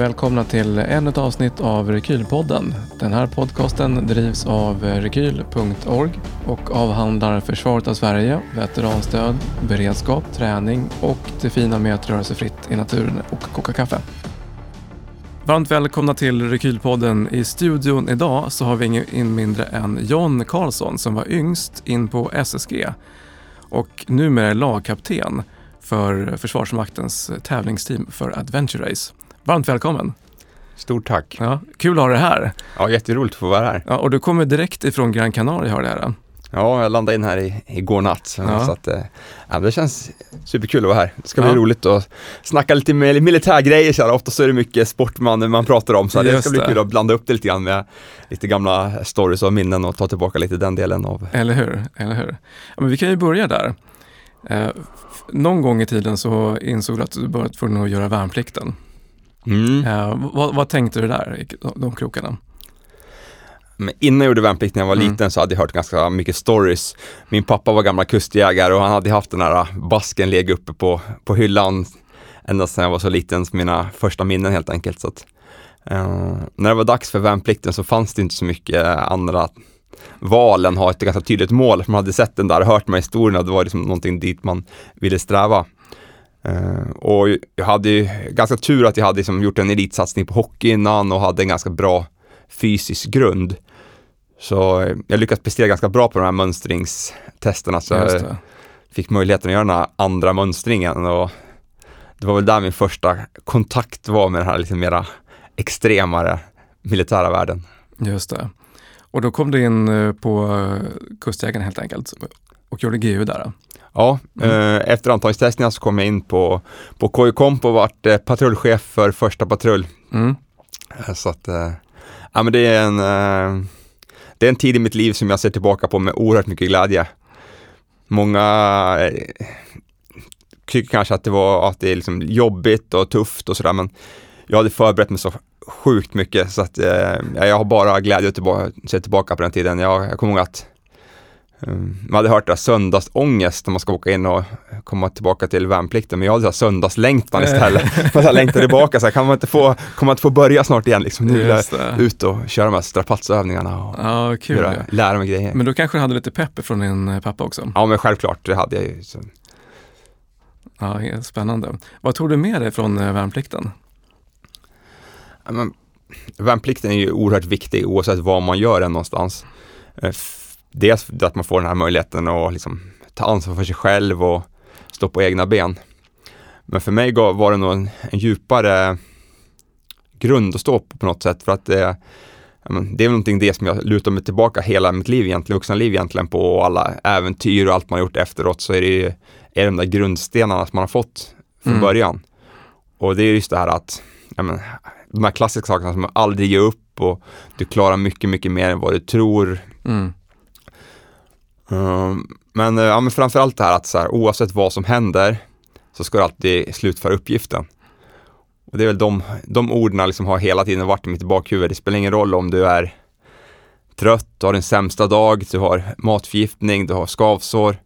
välkomna till ännu ett avsnitt av Rekylpodden. Den här podcasten drivs av rekyl.org och avhandlar försvaret av Sverige, veteranstöd, beredskap, träning och det fina med att röra sig fritt i naturen och koka kaffe. Varmt välkomna till Rekylpodden. I studion idag så har vi ingen mindre än John Karlsson som var yngst in på SSG och numera är lagkapten för Försvarsmaktens tävlingsteam för Adventure Race. Varmt välkommen! Stort tack! Ja, kul att ha dig här! Ja, jätteroligt att få vara här. Ja, och du kommer direkt ifrån Gran Canaria, har jag här. Ja, jag landade in här i, igår natt. Ja. så att, eh, ja, det känns superkul att vara här. Det ska bli Ja. roligt att snacka lite mil- militärgrejer. Så här. Ofta så är det mycket sport man, man pratar om, så det ska bli det. kul att blanda upp det lite grann med lite gamla stories och minnen och ta tillbaka lite den delen av Eller hur? Eller hur? Ja, men vi kan ju börja där. Eh, någon gång i tiden så insåg du att du var tvungen att göra värnplikten. Mm. Eh, vad, vad tänkte du där, de, de krokarna? Men innan jag gjorde värnplikt när jag var Mm. liten så hade jag hört ganska mycket stories. Min pappa var gammal kustjägare och han hade haft den här basken legat uppe på, på hyllan ända sedan jag var så liten, som mina första minnen helt enkelt. Så att, eh, när det var dags för värnplikten så fanns det inte så mycket andra val än ha ett ganska tydligt mål. Man hade sett den där och hört de här historierna, det var liksom någonting dit man ville sträva. Eh, och jag hade ju ganska tur att jag hade liksom gjort en elitsatsning på hockey innan och hade en ganska bra fysisk grund. Så eh, jag lyckades prestera ganska bra på de här mönstringstesterna så jag fick möjligheten att göra den här andra mönstringen och det var väl där min första kontakt var med den här lite mera extremare militära världen. Just det. Och då kom du in eh, på Kustjägaren helt enkelt och gjorde GU där. Ja, Mm. eh, efter antagningstestningarna så kom jag in på, på KJ-komp och vart eh, patrullchef för första patrull. Mm. Eh, Så att, eh, ja men det är en, eh, det är en tid i mitt liv som jag ser tillbaka på med oerhört mycket glädje. Många eh, tycker kanske att det var att det är liksom jobbigt och tufft och sådär, men jag hade förberett mig så sjukt mycket så att eh, jag har bara glädje att tillbaka, se tillbaka på den tiden. Jag, jag kommer ihåg att man hade hört det söndagsångest när man ska åka in och komma tillbaka till värnplikten, men jag hade så söndagslängtan istället. Man så här längtar tillbaka, så här, kan man inte få, kommer inte få börja snart igen liksom? Nu vill jag ut och köra de här strapatsövningarna och Ja, kul. göra, ja. lära mig grejer. Men då kanske du hade lite pepp från din eh, pappa också? Ja men självklart, det hade jag ju. Så. Ja, spännande. Vad tog du med dig från eh, värnplikten? Ja, men, värnplikten är ju oerhört viktig oavsett var man gör den någonstans. Eh, Dels att man får den här möjligheten att liksom ta ansvar för sig själv och stå på egna ben. Men för mig var det nog en, en djupare grund att stå på på något sätt för att det, men, det är någonting det som jag lutar mig tillbaka hela mitt liv egentligen, vuxna liv egentligen på och alla äventyr och allt man har gjort efteråt så är det ju är de där grundstenarna som man har fått från Mm. början. Och det är just det här att men, de här klassiska sakerna som aldrig ge upp och du klarar mycket, mycket mer än vad du tror. Mm. Um, men, eh, ja, men framförallt det här att så här, oavsett vad som händer så ska du alltid slutföra uppgiften. Och det är väl de, de orden liksom har hela tiden varit i mitt bakhuvud. Det spelar ingen roll om du är trött, du har din sämsta dag, du har matförgiftning, du har skavsår.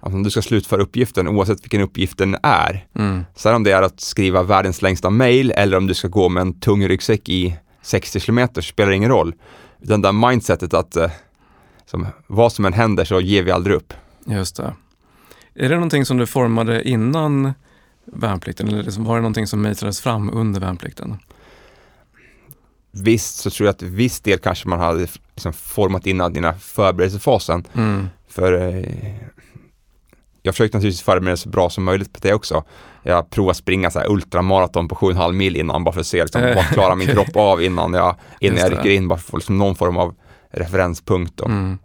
Alltså, du ska slutföra uppgiften oavsett vilken uppgiften är. Mm. Sen om det är att skriva världens längsta mail eller om du ska gå med en tung ryggsäck i 60 kilometer spelar ingen roll. Det där mindsetet att eh, som, vad som än händer så ger vi aldrig upp. Just det. Är det någonting som du formade innan värnplikten eller liksom var det någonting som mejslades fram under värnplikten? Visst så tror jag att viss del kanske man hade liksom format innan här förberedelsefasen. Mm. För eh, jag försökte naturligtvis förbereda mig så bra som möjligt på det också. Jag provade springa så här ultramaraton på 7,5 mil innan bara för att se liksom, Eh, vad klarar min kropp av innan jag, innan Just jag rycker in bara för att få liksom någon form av referenspunkt. Då. Mm.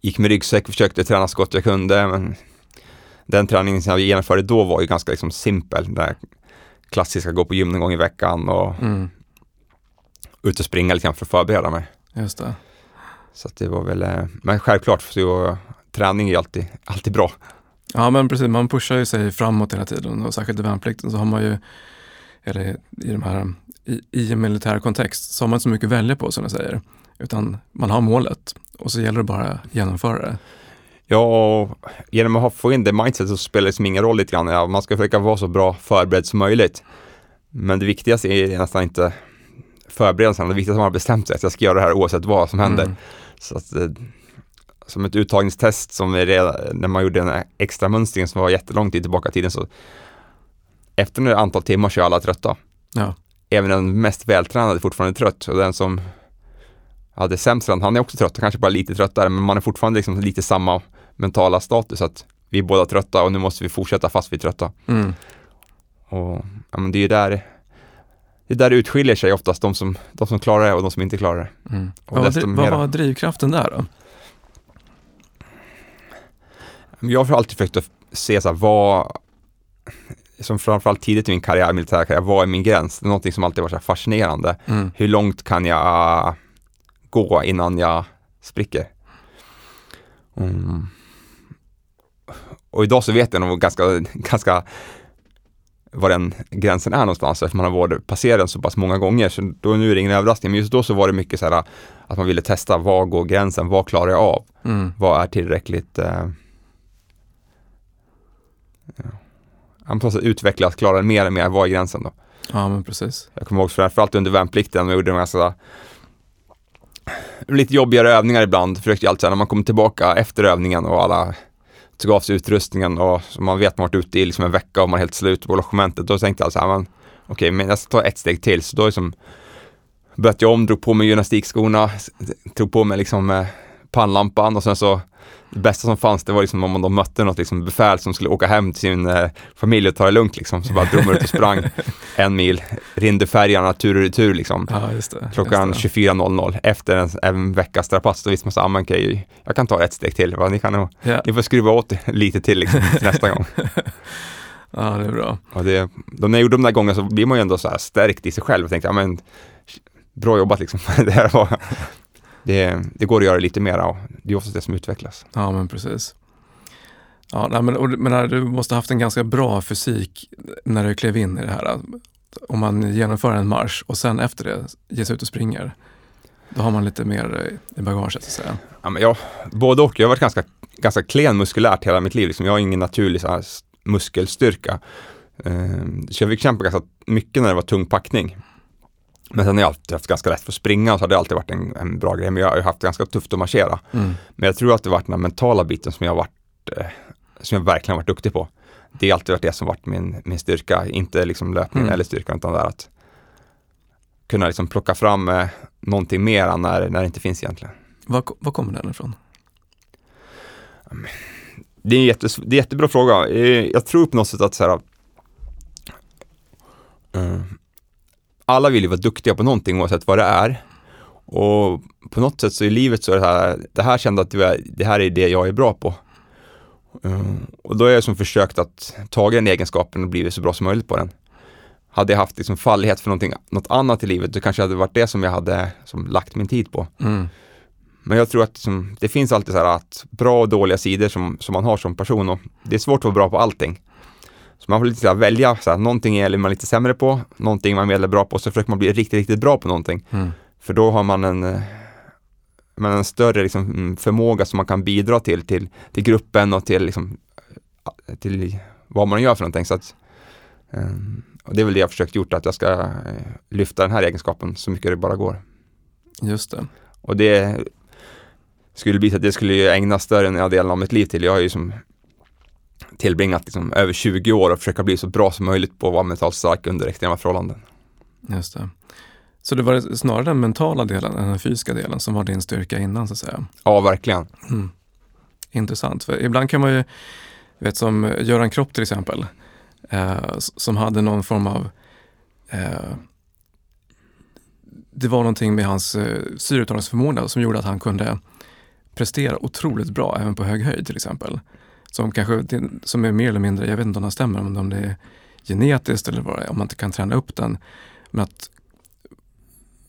gick med ryggsäck, försökte träna så gott jag kunde, men den träningen som jag genomförde då var ju ganska liksom simpel. Den där klassiska, gå på gym någon gång i veckan och Mm. ut och springa lite grann för att förbereda mig. Just det. Så det var väl, eh, men självklart, så träning är alltid, alltid bra. Ja men precis, man pushar ju sig framåt hela tiden och särskilt i värnplikten så har man ju, eller i de här, i, i en militär kontext, så har man inte så mycket att välja på som jag säger. Utan man har målet och så gäller det bara att genomföra det. Ja, genom att få in det mindset så spelar det som ingen roll lite grann. Man ska försöka vara så bra förberedd som möjligt. Men det viktigaste är nästan inte förberedelsen, det viktigaste är att man har bestämt sig att jag ska göra det här oavsett vad som händer. Mm. Så att, eh, som ett uttagningstest som redan, när man gjorde den extra mönstringen som var jättelång tid tillbaka i tiden så efter ett antal timmar så är alla trötta. Ja. Även den mest vältränade är fortfarande trött och den som hade sämst han är också trött, kanske bara lite tröttare men man är fortfarande liksom lite samma mentala status att vi är båda trötta och nu måste vi fortsätta fast vi är trötta. Mm. Och ja, men det är ju där det är där utskiljer sig oftast, de som, de som klarar det och de som inte klarar det. Mm. Och Vad, dri- vad mera- var drivkraften där då? Jag har alltid försökt att se så här, vad, som framförallt tidigt i min karriär, militär karriär, vad är min gräns? Det är någonting som alltid varit fascinerande. Mm. Hur långt kan jag gå innan jag spricker? Mm. Och idag så vet jag nog ganska, ganska var den gränsen är någonstans eftersom man har varit passerat den så pass många gånger. Så då nu är det ingen överraskning. Men just då så var det mycket så här att man ville testa, var går gränsen? Vad klarar jag av? Mm. Vad är tillräckligt eh, ja. på utvecklas, klara mer och mer, vad är gränsen då? Ja, men precis. Jag kommer ihåg framförallt under värnplikten, jag gjorde de så lite jobbigare övningar ibland, försökte jag alltid säga när man kommer tillbaka efter övningen och alla tog av sig utrustningen och man vet man varit ute i liksom en vecka och man är helt slut på logementet, då tänkte jag så här, men okej, men jag ska ta ett steg till, så då liksom böt jag om, drog på mig gymnastikskorna, tog på mig liksom eh, pannlampan och sen så det bästa som fanns det var liksom om man då mötte något liksom befäl som skulle åka hem till sin eh, familj och ta det lugnt liksom. Så bara drog man ut och sprang en mil, ringde färjan tur och retur liksom. Ja, det. Klockan just det. 24.00 efter en, en veckas strapass, då visste man så, ah, men okej, jag kan ta ett steg till, va? ni kan nog, Ja. ni får skruva åt det lite till liksom, till nästa gång. ja, det är bra. Och det, då när jag gjorde de där gångerna så blir man ju ändå så stärkt i sig själv och tänkte, ja men bra jobbat liksom. det, här var, det, det går att göra lite mera och det är oftast det som utvecklas. Ja, men precis. Ja, nej, men, och, men här, du måste ha haft en ganska bra fysik när du klev in i det här. Om man genomför en marsch och sen efter det ger sig ut och springer. Då har man lite mer eh, i bagaget så att säga. Ja, men jag, både och. Jag har varit ganska, ganska klen muskulärt hela mitt liv. Liksom. Jag har ingen naturlig så här, muskelstyrka. Ehm, så jag fick kämpa ganska mycket när det var tung packning. Men sen har jag alltid haft ganska lätt för att springa så har det alltid varit en, en bra grej. Men jag har ju haft ganska tufft att marschera. Mm. Men jag tror att det har varit den här mentala biten som jag har varit, eh, som jag verkligen varit duktig på. Det har alltid varit det som varit min, min styrka, inte liksom löpning Mm. eller styrka utan det är att kunna liksom plocka fram eh, någonting mer när, när det inte finns egentligen. Var, var kommer den ifrån? Det är en jättes, det är jättebra fråga. Eh, Jag tror på något sätt att så här, eh, alla vill ju vara duktiga på någonting oavsett vad det är. Och på något sätt så i livet så är det här, det här kände att det, här är det jag är bra på. Eh, och då har jag som försökt att ta den egenskapen och blivit så bra som möjligt på den. Hade jag haft liksom fallighet för något annat i livet, då kanske det hade varit det som jag hade som lagt min tid på. Mm. Men jag tror att liksom, det finns alltid så här att bra och dåliga sidor som, som man har som person och det är svårt att vara bra på allting. Så man får lite så välja, så här, någonting är man lite sämre på, någonting man är mer bra på, så försöker man bli riktigt, riktigt bra på någonting. Mm. För då har man en, eh, man en större liksom, mm, förmåga som man kan bidra till, till, till gruppen och till, liksom, till vad man gör för någonting. Så att, eh, och det är väl det jag försökt gjort, att jag ska eh, lyfta den här egenskapen så mycket det bara går. Just det. Och det skulle bli så att det skulle ägna större delen av mitt liv till. Jag har ju som tillbringat liksom över 20 år och försöka bli så bra som möjligt på att vara mentalt stark under extrema förhållanden. Just det. Så det var snarare den mentala delen än den fysiska delen som var din styrka innan så att säga. Ja, verkligen. Mm. Intressant, för ibland kan man ju, vet som Göran Kropp till exempel, eh, som hade någon form av, eh, det var någonting med hans eh, syreupptagningsförmåga som gjorde att han kunde prestera otroligt bra även på hög höjd till exempel. Som kanske, som är mer eller mindre, jag vet inte om det stämmer, om det är genetiskt eller vad om man inte kan träna upp den. Men att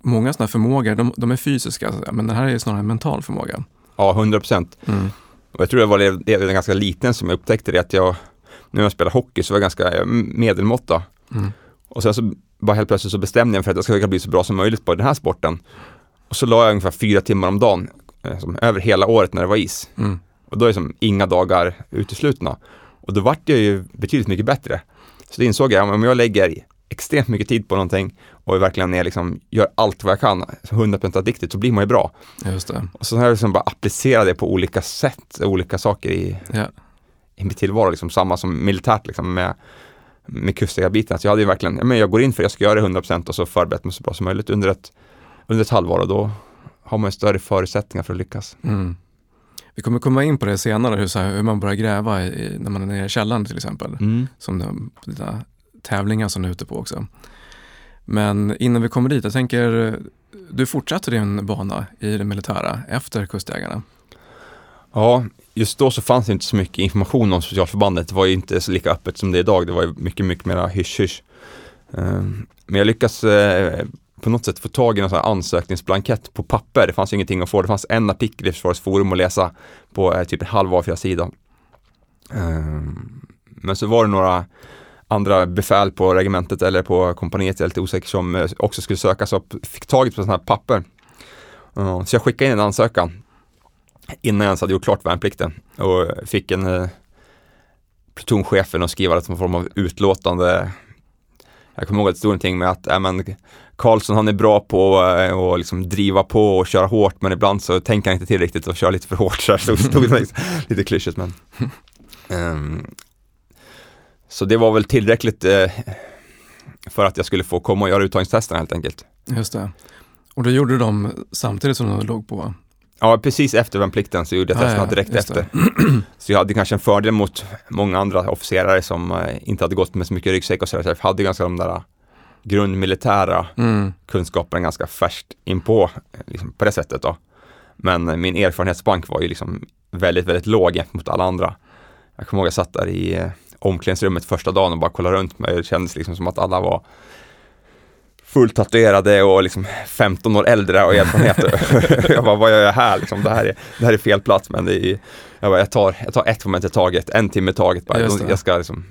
många sådana förmågor, de, de är fysiska, men det här är snarare en mental förmåga. Ja, 100 procent. Mm. Och jag tror det var var ganska liten som jag upptäckte det att jag, när jag spelade hockey så var jag ganska eh, medelmåtta. Mm. Och sen så bara helt plötsligt så bestämde jag mig för att jag ska bli så bra som möjligt på den här sporten. Och så la jag ungefär fyra timmar om dagen, eh, över hela året när det var is. Mm. Och då är som inga dagar uteslutna. Och då vart jag ju betydligt mycket bättre. Så då insåg jag, om jag lägger extremt mycket tid på någonting och verkligen är liksom, gör allt vad jag kan, 100% addicted, så blir man ju bra. Just det. Och så har jag liksom bara applicerat det på olika sätt, olika saker i, Ja. i mitt tillvaro, liksom samma som militärt liksom med, med kustjägarbiten. Så jag hade ju verkligen, men jag går in för det, jag ska göra det 100% och så förberett mig så bra som möjligt under ett, under ett halvår och då har man ju större förutsättningar för att lyckas. Mm. Vi kommer komma in på det senare, hur, så här, hur man börjar gräva i, när man är nere i källaren till exempel. Mm. Som de lite tävlingar som du är ute på också. Men innan vi kommer dit, jag tänker, du fortsatte din bana i det militära efter Kustjägarna. Ja, just då så fanns det inte så mycket information om specialförbandet. Det var ju inte så lika öppet som det är idag. Det var ju mycket, mycket mer hysch-hysch. Ehm, Men jag lyckas eh, på något sätt få tag i en ansökningsblankett på papper. Det fanns ju ingenting att få. Det fanns en artikel i Försvarets forum att läsa på eh, typ en halv A4-sida. Um, ehm, Men så var det några andra befäl på regementet eller på kompaniet, jag är lite osäker, som eh, också skulle söka så fick tag på sådana här papper. Uh, Så jag skickade in en ansökan innan jag ens hade gjort klart värnplikten och fick en eh, plutonchefen att skriva någon form av utlåtande. Jag kommer ihåg att det stod någonting med att äh, men, Karlsson han är bra på eh, att liksom driva på och köra hårt men ibland så tänker han inte till riktigt och kör lite för hårt. Så här stod, stod liksom, lite klyschigt men. Ehm, så det var väl tillräckligt eh, för att jag skulle få komma och göra uttagningstesterna helt enkelt. Just det. Och då gjorde du dem samtidigt som du låg på? Ja, precis efter värnplikten så gjorde jag Ja, testerna ja, direkt efter. Så jag hade kanske en fördel mot många andra officerare som eh, inte hade gått med så mycket ryggsäck och sådär. Så jag hade ganska de där grundmilitära Mm. kunskaperna ganska färskt inpå, eh, liksom på det sättet då. Men eh, min erfarenhetsbank var ju liksom väldigt, väldigt låg jämfört mot alla andra. Jag kommer ihåg jag satt där i eh, omklädningsrummet första dagen och bara kollade runt mig. Det kändes liksom som att alla var fullt tatuerade och liksom 15 år äldre och erfarenhet. jag bara, vad gör jag här liksom? Det här är, det här är fel plats men det är, jag, bara, jag, tar, jag tar ett moment i taget, en timme i taget. Bara. Jag ska liksom,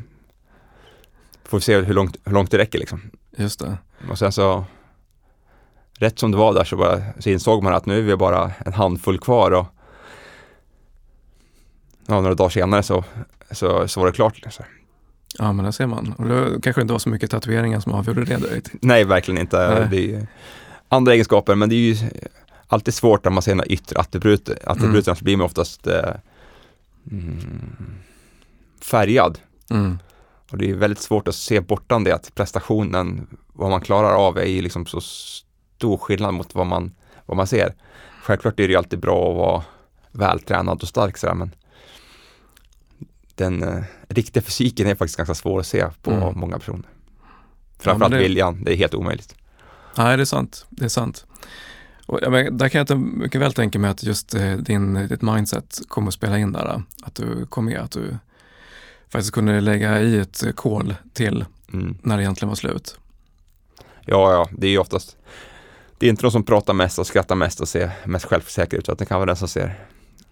får se hur långt, hur långt det räcker liksom. Just det. Och sen så, rätt som det var där så, bara, så insåg man att nu är vi bara en handfull kvar och ja, några dagar senare så, så, så var det klart. Liksom. Ja, men det ser man. Och det kanske inte var så mycket tatueringar som avgjorde det direkt. Nej, verkligen inte. Nej. Det är ju andra egenskaper, men det är ju alltid svårt när man ser några yttre attribut. Attributen Mm. så blir man oftast eh, mm, färgad. Mm. Och det är väldigt svårt att se bortom det att prestationen, vad man klarar av är ju liksom så stor skillnad mot vad man, vad man ser. Självklart är det ju alltid bra att vara vältränad och stark sådär men den eh, riktiga fysiken är faktiskt ganska svår att se på Mm. många personer. Ja, Framförallt men det- viljan, det är helt omöjligt. Nej, det är sant. Det är sant. Och, ja, där kan jag mycket väl tänka mig att just eh, din, ditt mindset kommer att spela in där. eh, Att du kom med, att du faktiskt kunde lägga i ett kol till Mm. när det egentligen var slut. Ja, ja, det är ju oftast Det är inte de som pratar mest och skrattar mest och ser mest självsäker ut, utan det kan vara den som ser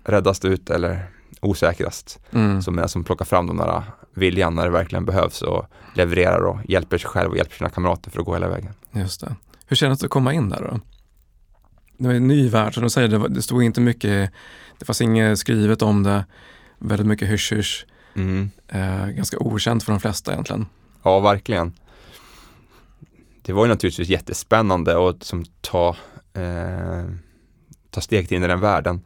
räddast ut eller osäkrast Mm. som är den som plockar fram de där viljan när det verkligen behövs och levererar och hjälper sig själv och hjälper sina kamrater för att gå hela vägen. Just det. Hur kändes det att komma in där då? Det var en ny värld, som du säger, det, var, det stod inte mycket, det fanns inget skrivet om det, väldigt mycket hysch-hysch, Mm. eh, ganska okänt för de flesta egentligen. Ja, verkligen. Det var ju naturligtvis jättespännande att som ta, eh, ta steget in i den världen.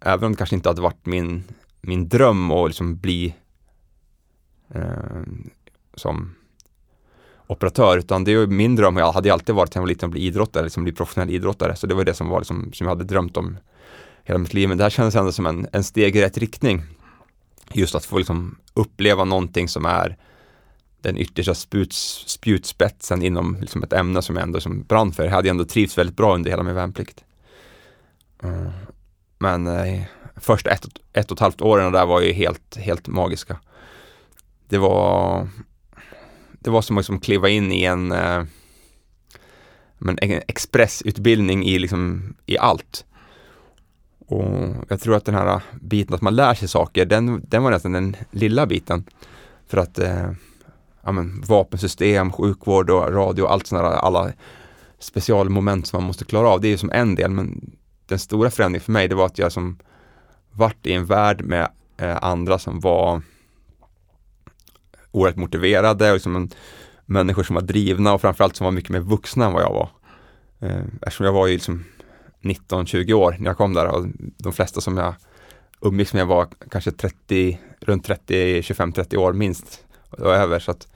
Även om det kanske inte hade varit min, min dröm att liksom bli eh, som operatör, utan det är min dröm jag hade alltid varit när jag var liten att bli idrottare, liksom bli professionell idrottare. Så det var det som var liksom, som jag hade drömt om hela mitt liv. Men det här kändes ändå som en, en steg i rätt riktning. Just att få liksom uppleva någonting som är den yttersta spjuts, spjutspetsen inom liksom ett ämne som jag ändå som brann för. Jag hade ändå trivts väldigt bra under hela min värnplikt. Mm. Men eh, första ett, och- ett och ett halvt åren där var ju helt, helt magiska. Det var det var som att liksom kliva in i en, eh, en expressutbildning i, liksom, i allt. Och jag tror att den här biten att man lär sig saker, den, den var nästan den lilla biten. För att eh, ja, men, vapensystem, sjukvård och radio och allt sådana alla specialmoment som man måste klara av, det är ju som en del. Men den stora förändringen för mig, det var att jag som vart i en värld med eh, andra som var oerhört motiverade och liksom en, människor som var drivna och framförallt som var mycket mer vuxna än vad jag var. Eh, eftersom jag var ju liksom 19-20 år när jag kom där och de flesta som jag umgicks med var kanske 30, runt 30, 25-30 år minst och över så att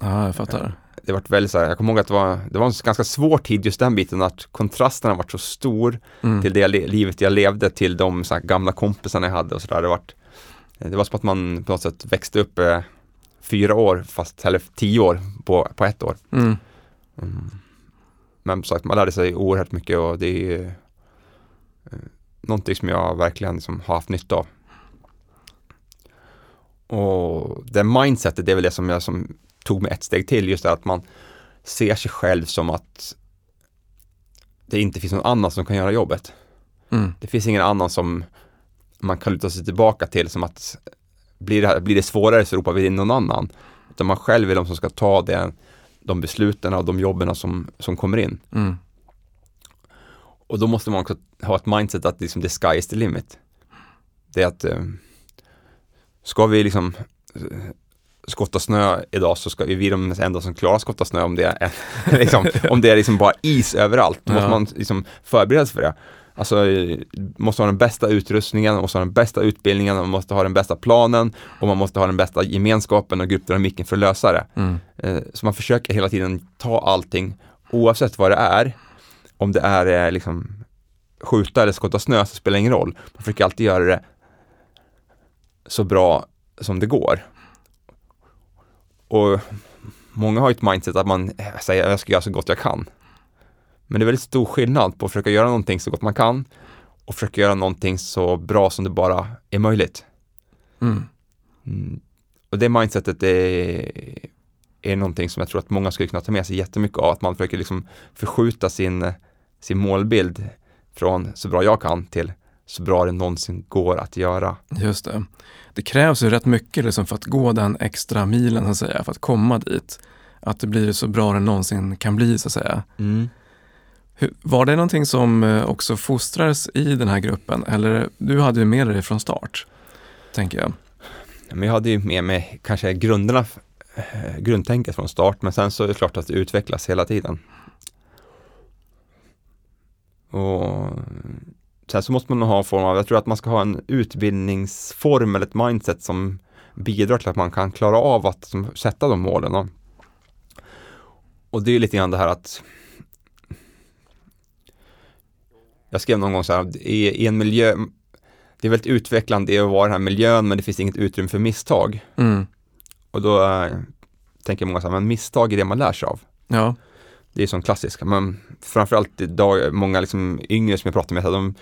Ja, jag fattar. det var väldigt så här, jag kommer ihåg att det var, det var en ganska svår tid just den biten att kontrasterna var så stor Mm. till det li- livet jag levde till de så gamla kompisarna jag hade och sådär. Det, vart- det var som att man på något sätt växte upp eh, fyra år fast, eller tio år på, på ett år. Mm. Mm. Men som sagt, man lärde sig oerhört mycket och det är eh, någonting som jag verkligen liksom har haft nytta av. Och det mindsetet, det är väl det som jag som tog mig ett steg till, just det att man ser sig själv som att det inte finns någon annan som kan göra jobbet. Mm. Det finns ingen annan som man kan luta sig tillbaka till som att blir det, här, blir det svårare så ropar vi in någon annan. Utan man själv är de som ska ta det, de besluten och de jobben som, som kommer in. Mm. Och då måste man också ha ett mindset att liksom the sky is the limit. Det är att eh, ska vi liksom eh, skotta snö idag så ska vi, vi de enda som klarar att skotta snö om det är, liksom, om det är liksom bara is överallt. Då måste Ja. man liksom förbereda sig för det. Alltså, eh, måste ha den bästa utrustningen, måste ha den bästa utbildningen, man måste ha den bästa planen och man måste ha den bästa gemenskapen och gruppdynamiken för att lösa det. Mm. Eh, Så man försöker hela tiden ta allting oavsett vad det är. Om det är eh, liksom skjuta eller skotta snö så spelar det ingen roll. Man försöker alltid göra det så bra som det går. Och många har ju ett mindset att man säger jag ska göra så gott jag kan. Men det är väldigt stor skillnad på att försöka göra någonting så gott man kan och försöka göra någonting så bra som det bara är möjligt. Mm. Mm. Och det mindsetet är, är någonting som jag tror att många skulle kunna ta med sig jättemycket av. Att man försöker liksom förskjuta sin, sin målbild från så bra jag kan till så bra det någonsin går att göra. Just det. Det krävs ju rätt mycket liksom för att gå den extra milen, så att säga, för att komma dit. Att det blir så bra det någonsin kan bli, så att säga. Hur, var det någonting som eh, också fostrades i den här gruppen? Eller du hade ju med dig det från start, tänker jag. Men jag hade ju med mig kanske grunderna, eh, grundtänket från start, men sen så är det klart att det utvecklas hela tiden. Och sen så måste man nog ha en form av, jag tror att man ska ha en utbildningsform eller ett mindset som bidrar till att man kan klara av att som, sätta de målen. Och, och det är ju lite grann det här att jag skrev någon gång så här, i, en miljö, det är väldigt utvecklande att vara i den här miljön men det finns inget utrymme för misstag. Mm. Och då äh, tänker många så här, men misstag är det man lär sig av. Ja, Det är som klassiskt, men framförallt idag, många liksom yngre som jag pratar med, så här, de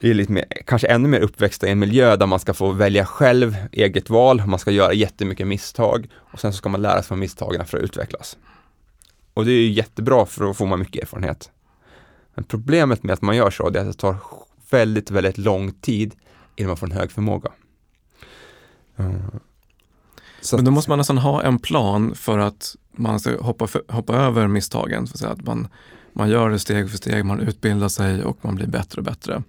är lite mer, kanske ännu mer uppväxta i en miljö där man ska få välja själv, eget val, man ska göra jättemycket misstag och sen så ska man lära sig från misstagen för att utvecklas. Och det är ju jättebra för att få man mycket erfarenhet. Men problemet med att man gör så, är att det tar väldigt, väldigt lång tid innan man får en hög förmåga. Mm. Så men då måste man nästan ha en plan för att man ska hoppa, för, hoppa över misstagen. Så att, man, man gör det steg för steg, man utbildar sig och man blir bättre och bättre.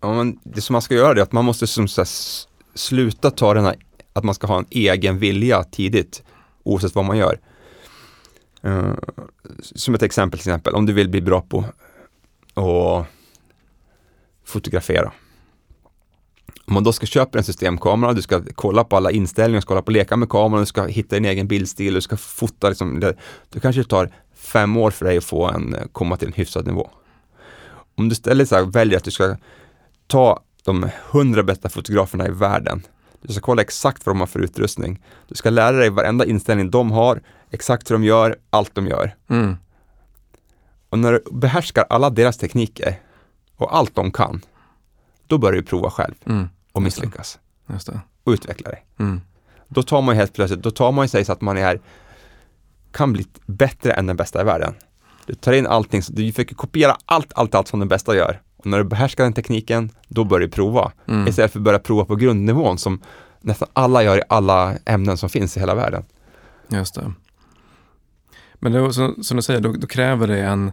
Ja, men det som man ska göra är att man måste som så här, sluta ta den här, att man ska ha en egen vilja tidigt, oavsett vad man gör. Eh, som ett exempel, till exempel, om du vill bli bra på att fotografera. Om man då ska köpa en systemkamera, du ska kolla på alla inställningar, du ska kolla på leka med kameran, du ska hitta din egen bildstil, du ska fota, liksom, det, då kanske det tar fem år för dig att få en, komma till en hyfsad nivå. Om du istället så här, väljer att du ska ta de hundra bästa fotograferna i världen. Du ska kolla exakt vad de har för utrustning. Du ska lära dig varenda inställning de har, exakt hur de gör, allt de gör. Mm. Och när du behärskar alla deras tekniker och allt de kan, då börjar du prova själv Mm. och misslyckas Just det. och utveckla dig. Mm. Då tar man ju helt plötsligt, då tar man ju sig så att man är, kan bli bättre än den bästa i världen. Du tar in allting, så du försöker kopiera allt, allt, allt som den bästa gör. Och när du behärskar den tekniken, då börjar du prova. Mm. Istället för att börja prova på grundnivån som nästan alla gör i alla ämnen som finns i hela världen. Just det. Men då, så, som du säger, då, då kräver det en,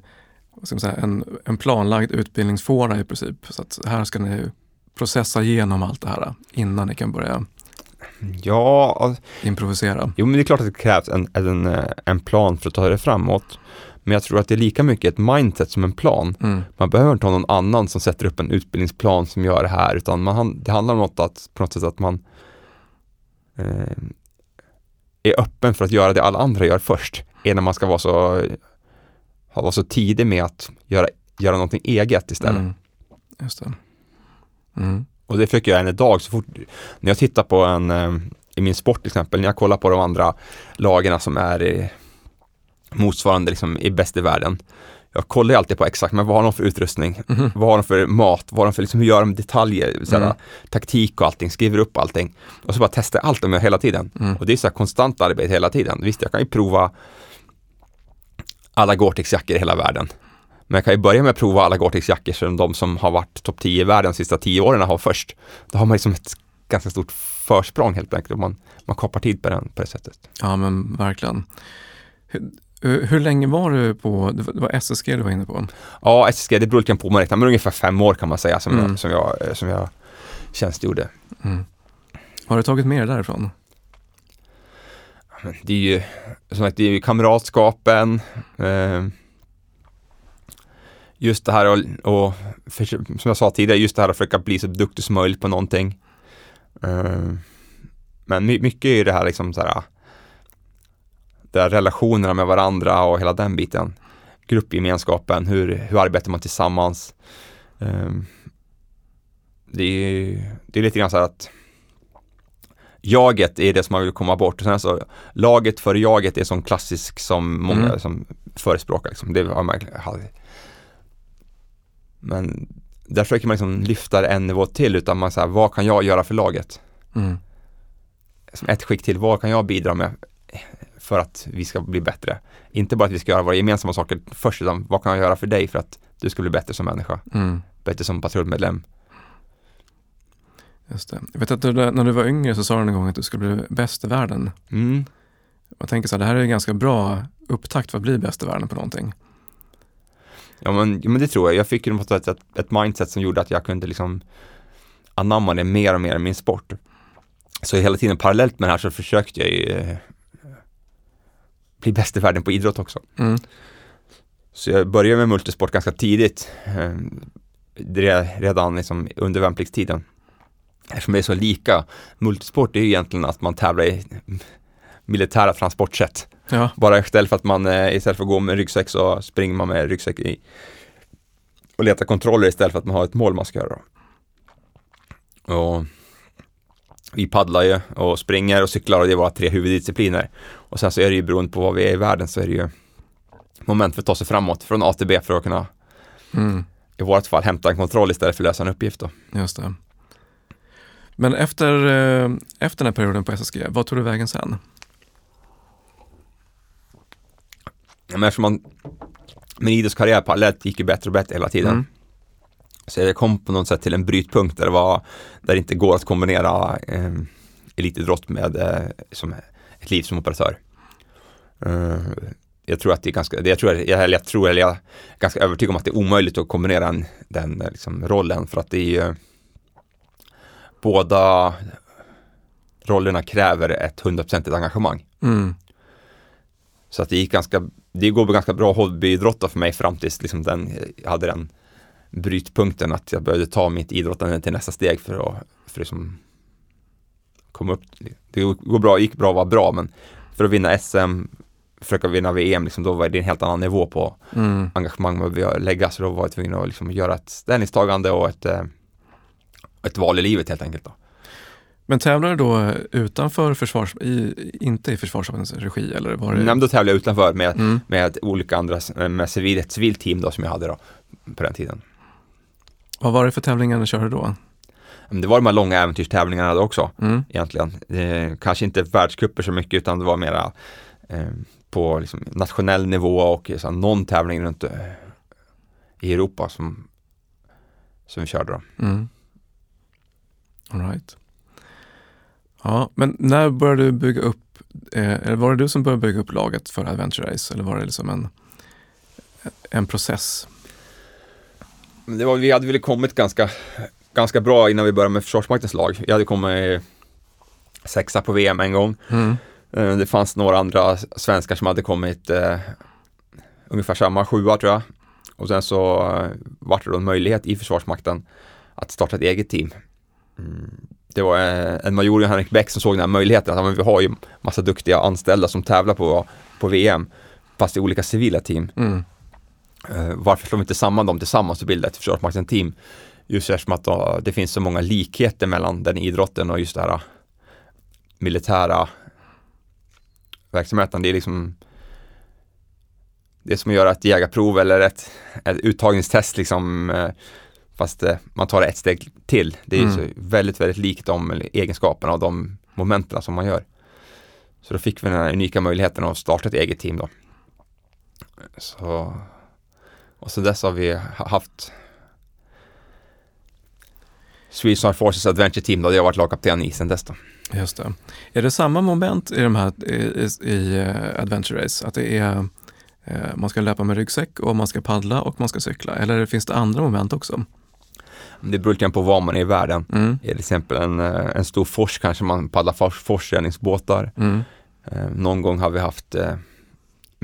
säga, en, en planlagd utbildningsfåra i princip. Så att här ska ni processa igenom allt det här innan ni kan börja Ja, Improvisera. jo men det är klart att det krävs en, en, en plan för att ta det framåt. Men jag tror att det är lika mycket ett mindset som en plan. Mm. Man behöver inte ha någon annan som sätter upp en utbildningsplan som gör det här, utan man, det handlar om något att, på något sätt att man eh, är öppen för att göra det alla andra gör först, innan man ska vara så, ha- vara så tidig med att göra, göra någonting eget istället. Mm. Just det. Mm. Och det försöker jag än idag, så fort, när jag tittar på en, eh, i min sport till exempel, när jag kollar på de andra lagarna som är i, motsvarande liksom i bäst i världen. Jag kollar ju alltid på exakt, men vad har de för utrustning? Mhm. Vad har de för mat? Vad har de för, liksom, hur gör de detaljer? Såhär, Mm. Taktik och allting, skriver upp allting. Och så bara testar jag allt de gör hela tiden. Mm. Och det är så konstant arbete hela tiden. Visst, jag kan ju prova alla Gore-Tex-jackor i hela världen. Men jag kan ju börja med att prova alla Gore-Tex-jackor som de som har varit topp 10 i världen de sista 10 åren har först. Då har man liksom ett ganska stort försprång helt enkelt. Man, man kapar tid på, den, på det sättet. Ja, men verkligen. Hur, hur länge var du på, det var- SSG du var inne på? Ja, SSG, det beror lite på man räknar, men ungefär fem år kan man säga som, Mm. jag, som, jag, eh, som jag tjänstgjorde. Mm. Har du tagit med dig därifrån? Det är ju, som sagt, det är ju kamratskapen, eh, just det här och, och för, som jag sa tidigare, just det här att försöka bli så duktig som möjligt på någonting. Eh, men my, mycket är ju det här liksom så här, det här relationerna med varandra och hela den biten. Gruppgemenskapen, hur, hur arbetar man tillsammans? Eh, det är, det är lite grann så här att jaget är det som man vill komma bort. Sen så laget för jaget är sån klassisk som många Mm. som förespråkar. Liksom. Det har man, men där försöker man liksom lyfta det en nivå till utan man säger vad kan jag göra för laget? Mm. Som ett skick till, vad kan jag bidra med för att vi ska bli bättre? Inte bara att vi ska göra våra gemensamma saker först utan vad kan jag göra för dig för att du ska bli bättre som människa? Mm. Bättre som patrullmedlem? Just det. Jag vet att du, när du var yngre så sa du en gång att du skulle bli bäst i världen. Mm. Jag tänker så här, det här är en ganska bra upptakt för att bli bäst i världen på någonting. Ja men, ja, men det tror jag. Jag fick ju på ett, ett mindset som gjorde att jag kunde liksom anamma det mer och mer i min sport. Så hela tiden parallellt med det här så försökte jag ju eh, bli bäst i världen på idrott också. Mm. Så jag började med multisport ganska tidigt, eh, redan liksom under värnpliktstiden. Eftersom det är så lika. Multisport är ju egentligen att man tävlar i militära transportsätt. Ja, Bara istället för att man eh, istället för att gå med ryggsäck så springer man med ryggsäck i och letar kontroller istället för att man har ett mål man ska göra. Och vi paddlar ju och springer och cyklar och det är våra tre huvuddiscipliner. Och sen så är det ju beroende på var vi är i världen så är det ju moment för att ta sig framåt från A till B för att kunna mm. i vårt fall hämta en kontroll istället för att lösa en uppgift då. just det. Men efter, eh, efter den här perioden på SSG, vad tog du vägen sen? Men eftersom man, min idrottskarriär parallellt gick ju bättre och bättre hela tiden. Mm. Så jag kom på något sätt till en brytpunkt där det var, där det inte går att kombinera eh, elitidrott med eh, som ett liv som operatör. Eh, jag tror att det är ganska, det, jag tror, jag, jag tror, eller jag är ganska övertygad om att det är omöjligt att kombinera den, den eh, liksom, rollen för att det är ju båda rollerna kräver ett hundraprocentigt engagemang. Mm. Så att det gick ganska, det går ganska bra hobbyidrotta för mig fram tills liksom den, jag hade den brytpunkten att jag började ta mitt idrottande till nästa steg för att, för att liksom komma upp. Det går bra, gick bra att vara bra men för att vinna SM, försöka vinna VM, liksom, då var det en helt annan nivå på Mm. engagemang man behöver lägga så då var jag tvungen att liksom göra ett ställningstagande och ett, eh, ett val i livet helt enkelt. Då. Men tävlar du då utanför försvars, i, inte i Försvarsmaktens regi eller var det? Nej, då tävlade jag utanför med, Mm. med olika andra, med civil, ett civilt team då som jag hade då på den tiden. Vad var det för tävlingar ni körde då? Men Det var de här långa äventyrstävlingarna också Mm. egentligen. Eh, kanske inte världscuper så mycket utan det var mera eh, på liksom, nationell nivå och så, någon tävling runt eh, i Europa som, som vi körde då. Mm. All right. Ja, men när började du bygga upp, eh, var det du som började bygga upp laget för Adventure Race eller var det liksom en, en process? Var, vi hade väl kommit ganska, ganska bra innan vi började med Försvarsmaktens lag. Vi hade kommit sexa på VM en gång. Mm. Eh, Det fanns några andra svenskar som hade kommit eh, ungefär samma sjua tror jag. Och sen så eh, var det då en möjlighet i Försvarsmakten att starta ett eget team. Mm. Det var eh, en major, Henrik Bäck, som såg den här möjligheten. Att men vi har ju massa duktiga anställda som tävlar på, på VM, fast i olika civila team. Mm. Eh, varför slår vi inte samman dem tillsammans och bildar ett Försvarsmakten-team? Just eftersom att då, det finns så många likheter mellan den idrotten och just det här eh, militära verksamheten. Det är liksom det som att göra ett jägarprov eller ett, ett uttagningstest liksom eh, fast eh, man tar det ett steg till. Det är Mm. väldigt, väldigt likt de egenskaperna och de momenten som man gör. Så då fick vi den här unika möjligheten att starta ett eget team då. Så, och så dess har vi ha- haft Swedish Armed Forces Adventure Team då, det har varit lagkapten i sen dess då. Just det. Är det samma moment i de här i, i, eh, Adventure Race? Att det är eh, man ska löpa med ryggsäck och man ska paddla och man ska cykla? Eller finns det andra moment också? Det beror lite på var man är i världen. Mm. Är det till exempel en, eh, en stor fors kanske man paddlar fors, forsränningsbåtar. Mm. Någon gång har vi haft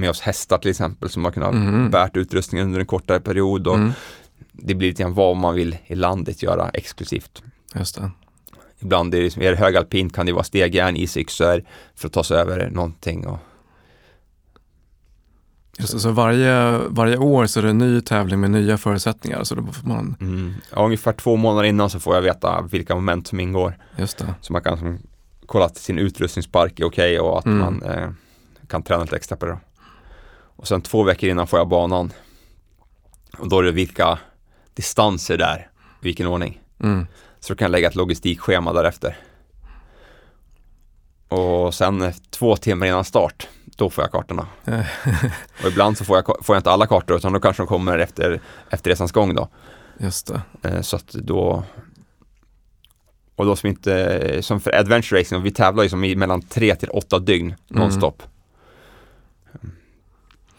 med oss hästar till exempel som har kunnat Mhm. bärt utrustningen under en kortare period och Mm. det blir lite grann vad man vill i landet göra exklusivt. Just det. Ibland är det, liksom- är det högalpint kan det vara stegjärn, isyxor för att ta sig över någonting. Och, Just det. Så varje, varje år så är det en ny tävling med nya förutsättningar. Så då får man, mm, ja, ungefär två månader innan så får jag veta vilka moment som ingår. just det. Så man kan som, kolla att sin utrustningspark är okej och att Mm. man eh, kan träna lite extra på det. då. Och sen två veckor innan får jag banan. Och då är det vilka distanser där, i vilken ordning. Mm. Så då kan jag lägga ett logistikschema därefter. Och sen eh, två timmar innan start, då får jag kartorna. och ibland så får jag, får jag inte alla kartor utan då kanske de kommer efter, efter resans gång då. Just det. Eh, Så att då och då som inte, som för adventure racing, vi tävlar ju som i mellan tre till åtta dygn nonstop.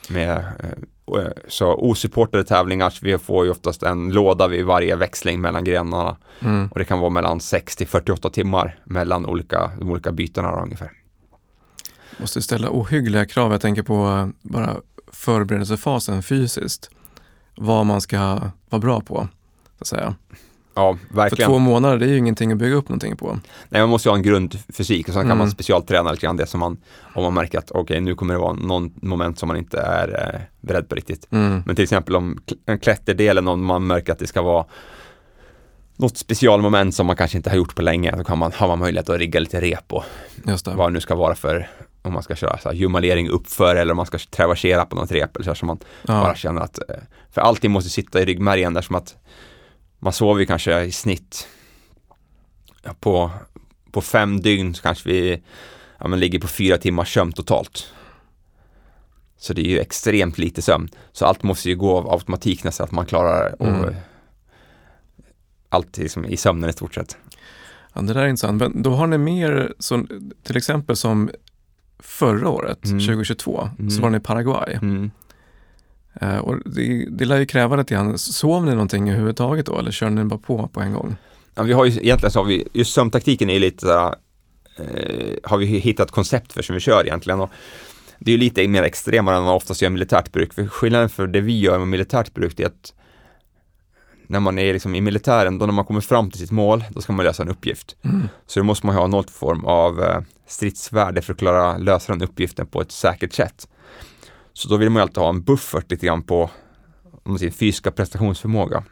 Med, eh, eh, så osupportade tävlingar, så vi får ju oftast en låda vid varje växling mellan grenarna. Mm. Och det kan vara mellan 6 till 48 timmar mellan olika, de olika bytena då, ungefär. Måste ställa ohyggliga krav. Jag tänker på eh, bara förberedelsefasen fysiskt. Vad man ska vara bra på. Så att säga. Ja, För verkligen. två månader, det är ju ingenting att bygga upp någonting på. Nej, man måste ju ha en grundfysik och sen kan Mm. man specialträna lite grann det som man, om man märker att okej, nu kommer det vara någon moment som man inte är eh, beredd på riktigt. Mm. Men till exempel om kl- en klätterdelen, om man märker att det ska vara något specialmoment som man kanske inte har gjort på länge, då kan man, har man möjlighet att rigga lite rep och vad det nu ska vara för, om man ska köra så här, jumalering uppför eller om man ska traversera på något rep eller så, här, så man bara Ja. känner att, eh, för allting måste sitta i ryggmärgen där som att man sover ju kanske i snitt på, på fem dygn så kanske vi ja, men ligger på fyra timmars sömn totalt. Så det är ju extremt lite sömn. Så allt måste ju gå av automatik nästan att man klarar och Mm. allt liksom i sömnen i stort sett. Ja, det där är intressant. Men då har ni mer, så, till exempel som förra året, Mm. 2022, Mm. så var ni i Paraguay. Eh, och det, det lär ju kräva lite grann. Sov ni någonting överhuvudtaget då eller körde ni bara på på en gång? Ja, vi har ju egentligen så har vi, just sömntaktiken är lite sådär, eh, har vi hittat koncept för som vi kör egentligen. Och det är ju lite mer extremare än man oftast gör militärt bruk. För skillnaden för det vi gör med militärt bruk är att när man är liksom i militären, då när man kommer fram till sitt mål, då ska man lösa en uppgift. Mm. Så då måste man ha någon form av eh, stridsvärde för att klara lösa den uppgiften på ett säkert sätt. Så då vill man ju alltid ha en buffert lite grann på om säger, fysiska prestationsförmåga.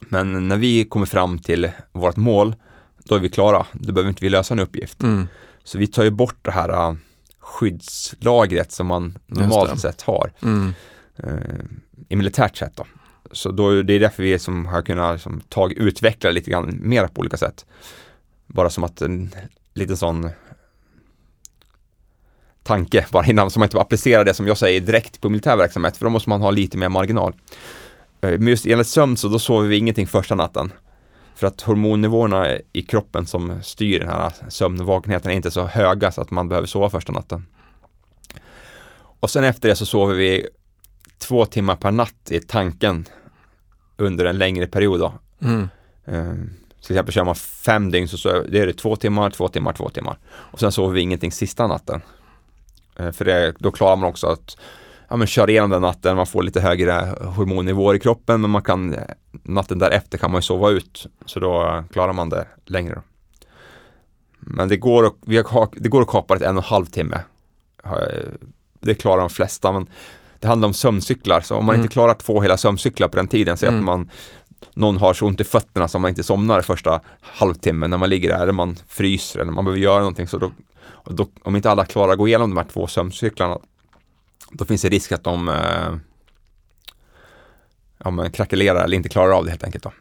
Men när vi kommer fram till vårt mål, då är vi klara. Då behöver inte vi lösa en uppgift. Mm. Så vi tar ju bort det här uh, skyddslagret som man normalt sett har Mm. eh, i militärt sätt då. Så då, det är därför vi som har kunnat liksom, tag, utveckla lite grann mer på olika sätt. Bara som att en liten sån tanke bara innan, så man inte applicerar det som jag säger direkt på militär verksamhet, för då måste man ha lite mer marginal. Eh, Men just enligt sömn så då sover vi ingenting första natten. För att hormonnivåerna i kroppen som styr den här sömnvakenheten är inte så höga så att man behöver sova första natten. Och sen efter det så sover vi två timmar per natt i tanken under en längre period då. Mm. Eh, till exempel kör man fem dygn så, så det är det två timmar, två timmar, två timmar. Och sen sover vi ingenting sista natten. Eh, för det, då klarar man också att ja, men köra igenom den natten, man får lite högre hormonnivåer i kroppen men man kan natten därefter kan man ju sova ut. Så då klarar man det längre. Men det går, att, vi har, det går att kapa det en och en halv timme. Det klarar de flesta men det handlar om sömncyklar så om man Mm. inte klarar två hela sömncyklar på den tiden, så att Mm. man någon har så ont i fötterna så man inte somnar första halvtimmen när man ligger där eller man fryser eller man behöver göra någonting så då, och då om inte alla klarar att gå igenom de här två sömncyklarna då finns det risk att de eh, ja, men krackelerar eller inte klarar av det helt enkelt. Då.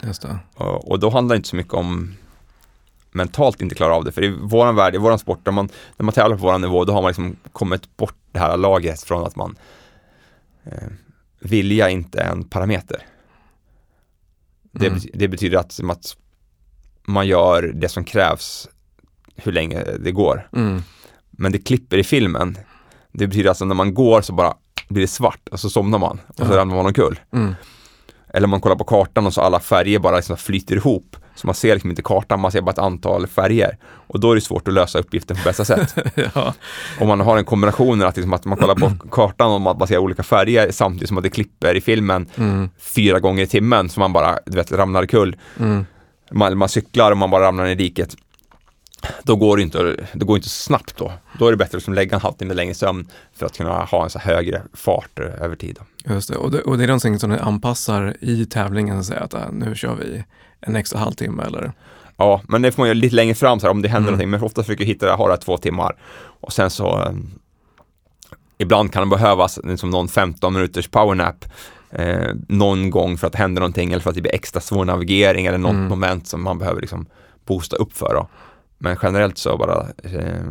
Det. Och, och då handlar det inte så mycket om mentalt inte klara av det. För i våran värld, i våran sport, när man, när man tävlar på våran nivå, då har man liksom kommit bort det här lagret från att man eh, vilja inte är en parameter. Det, Mm. bety- det betyder att, att man gör det som krävs hur länge det går. Mm. Men det klipper i filmen. Det betyder alltså när man går så bara blir det svart och så somnar man och så Ja. ramlar man omkull. Mm. Eller man kollar på kartan och så alla färger bara liksom flyter ihop. Så man ser liksom inte kartan, man ser bara ett antal färger. Och då är det svårt att lösa uppgiften på bästa sätt. ja. Om man har en kombination att, liksom att man kollar på kartan och man ser olika färger samtidigt som att det klipper i filmen Mm. fyra gånger i timmen så man bara du vet, ramlar kull. Mm. Man, man cyklar och man bara ramlar ner i diket. Då går det inte, det går inte snabbt då. Då är det bättre att liksom lägga en halvtimme längre sömn för att kunna ha en så högre fart eh, över tid. Då. Just det. Och, det. och det är någonting som ni anpassar i tävlingen, så att äh, nu kör vi en extra halvtimme eller? Ja, men det får man göra lite längre fram så här, om det händer Mm. någonting. Men ofta försöker jag hitta ha det här två timmar. Och sen så eh, ibland kan det behövas liksom någon 15 minuters powernap eh, någon gång för att det händer någonting eller för att det blir extra svår navigering eller något Mm. moment som man behöver liksom boosta upp för. Då. Men generellt så bara eh,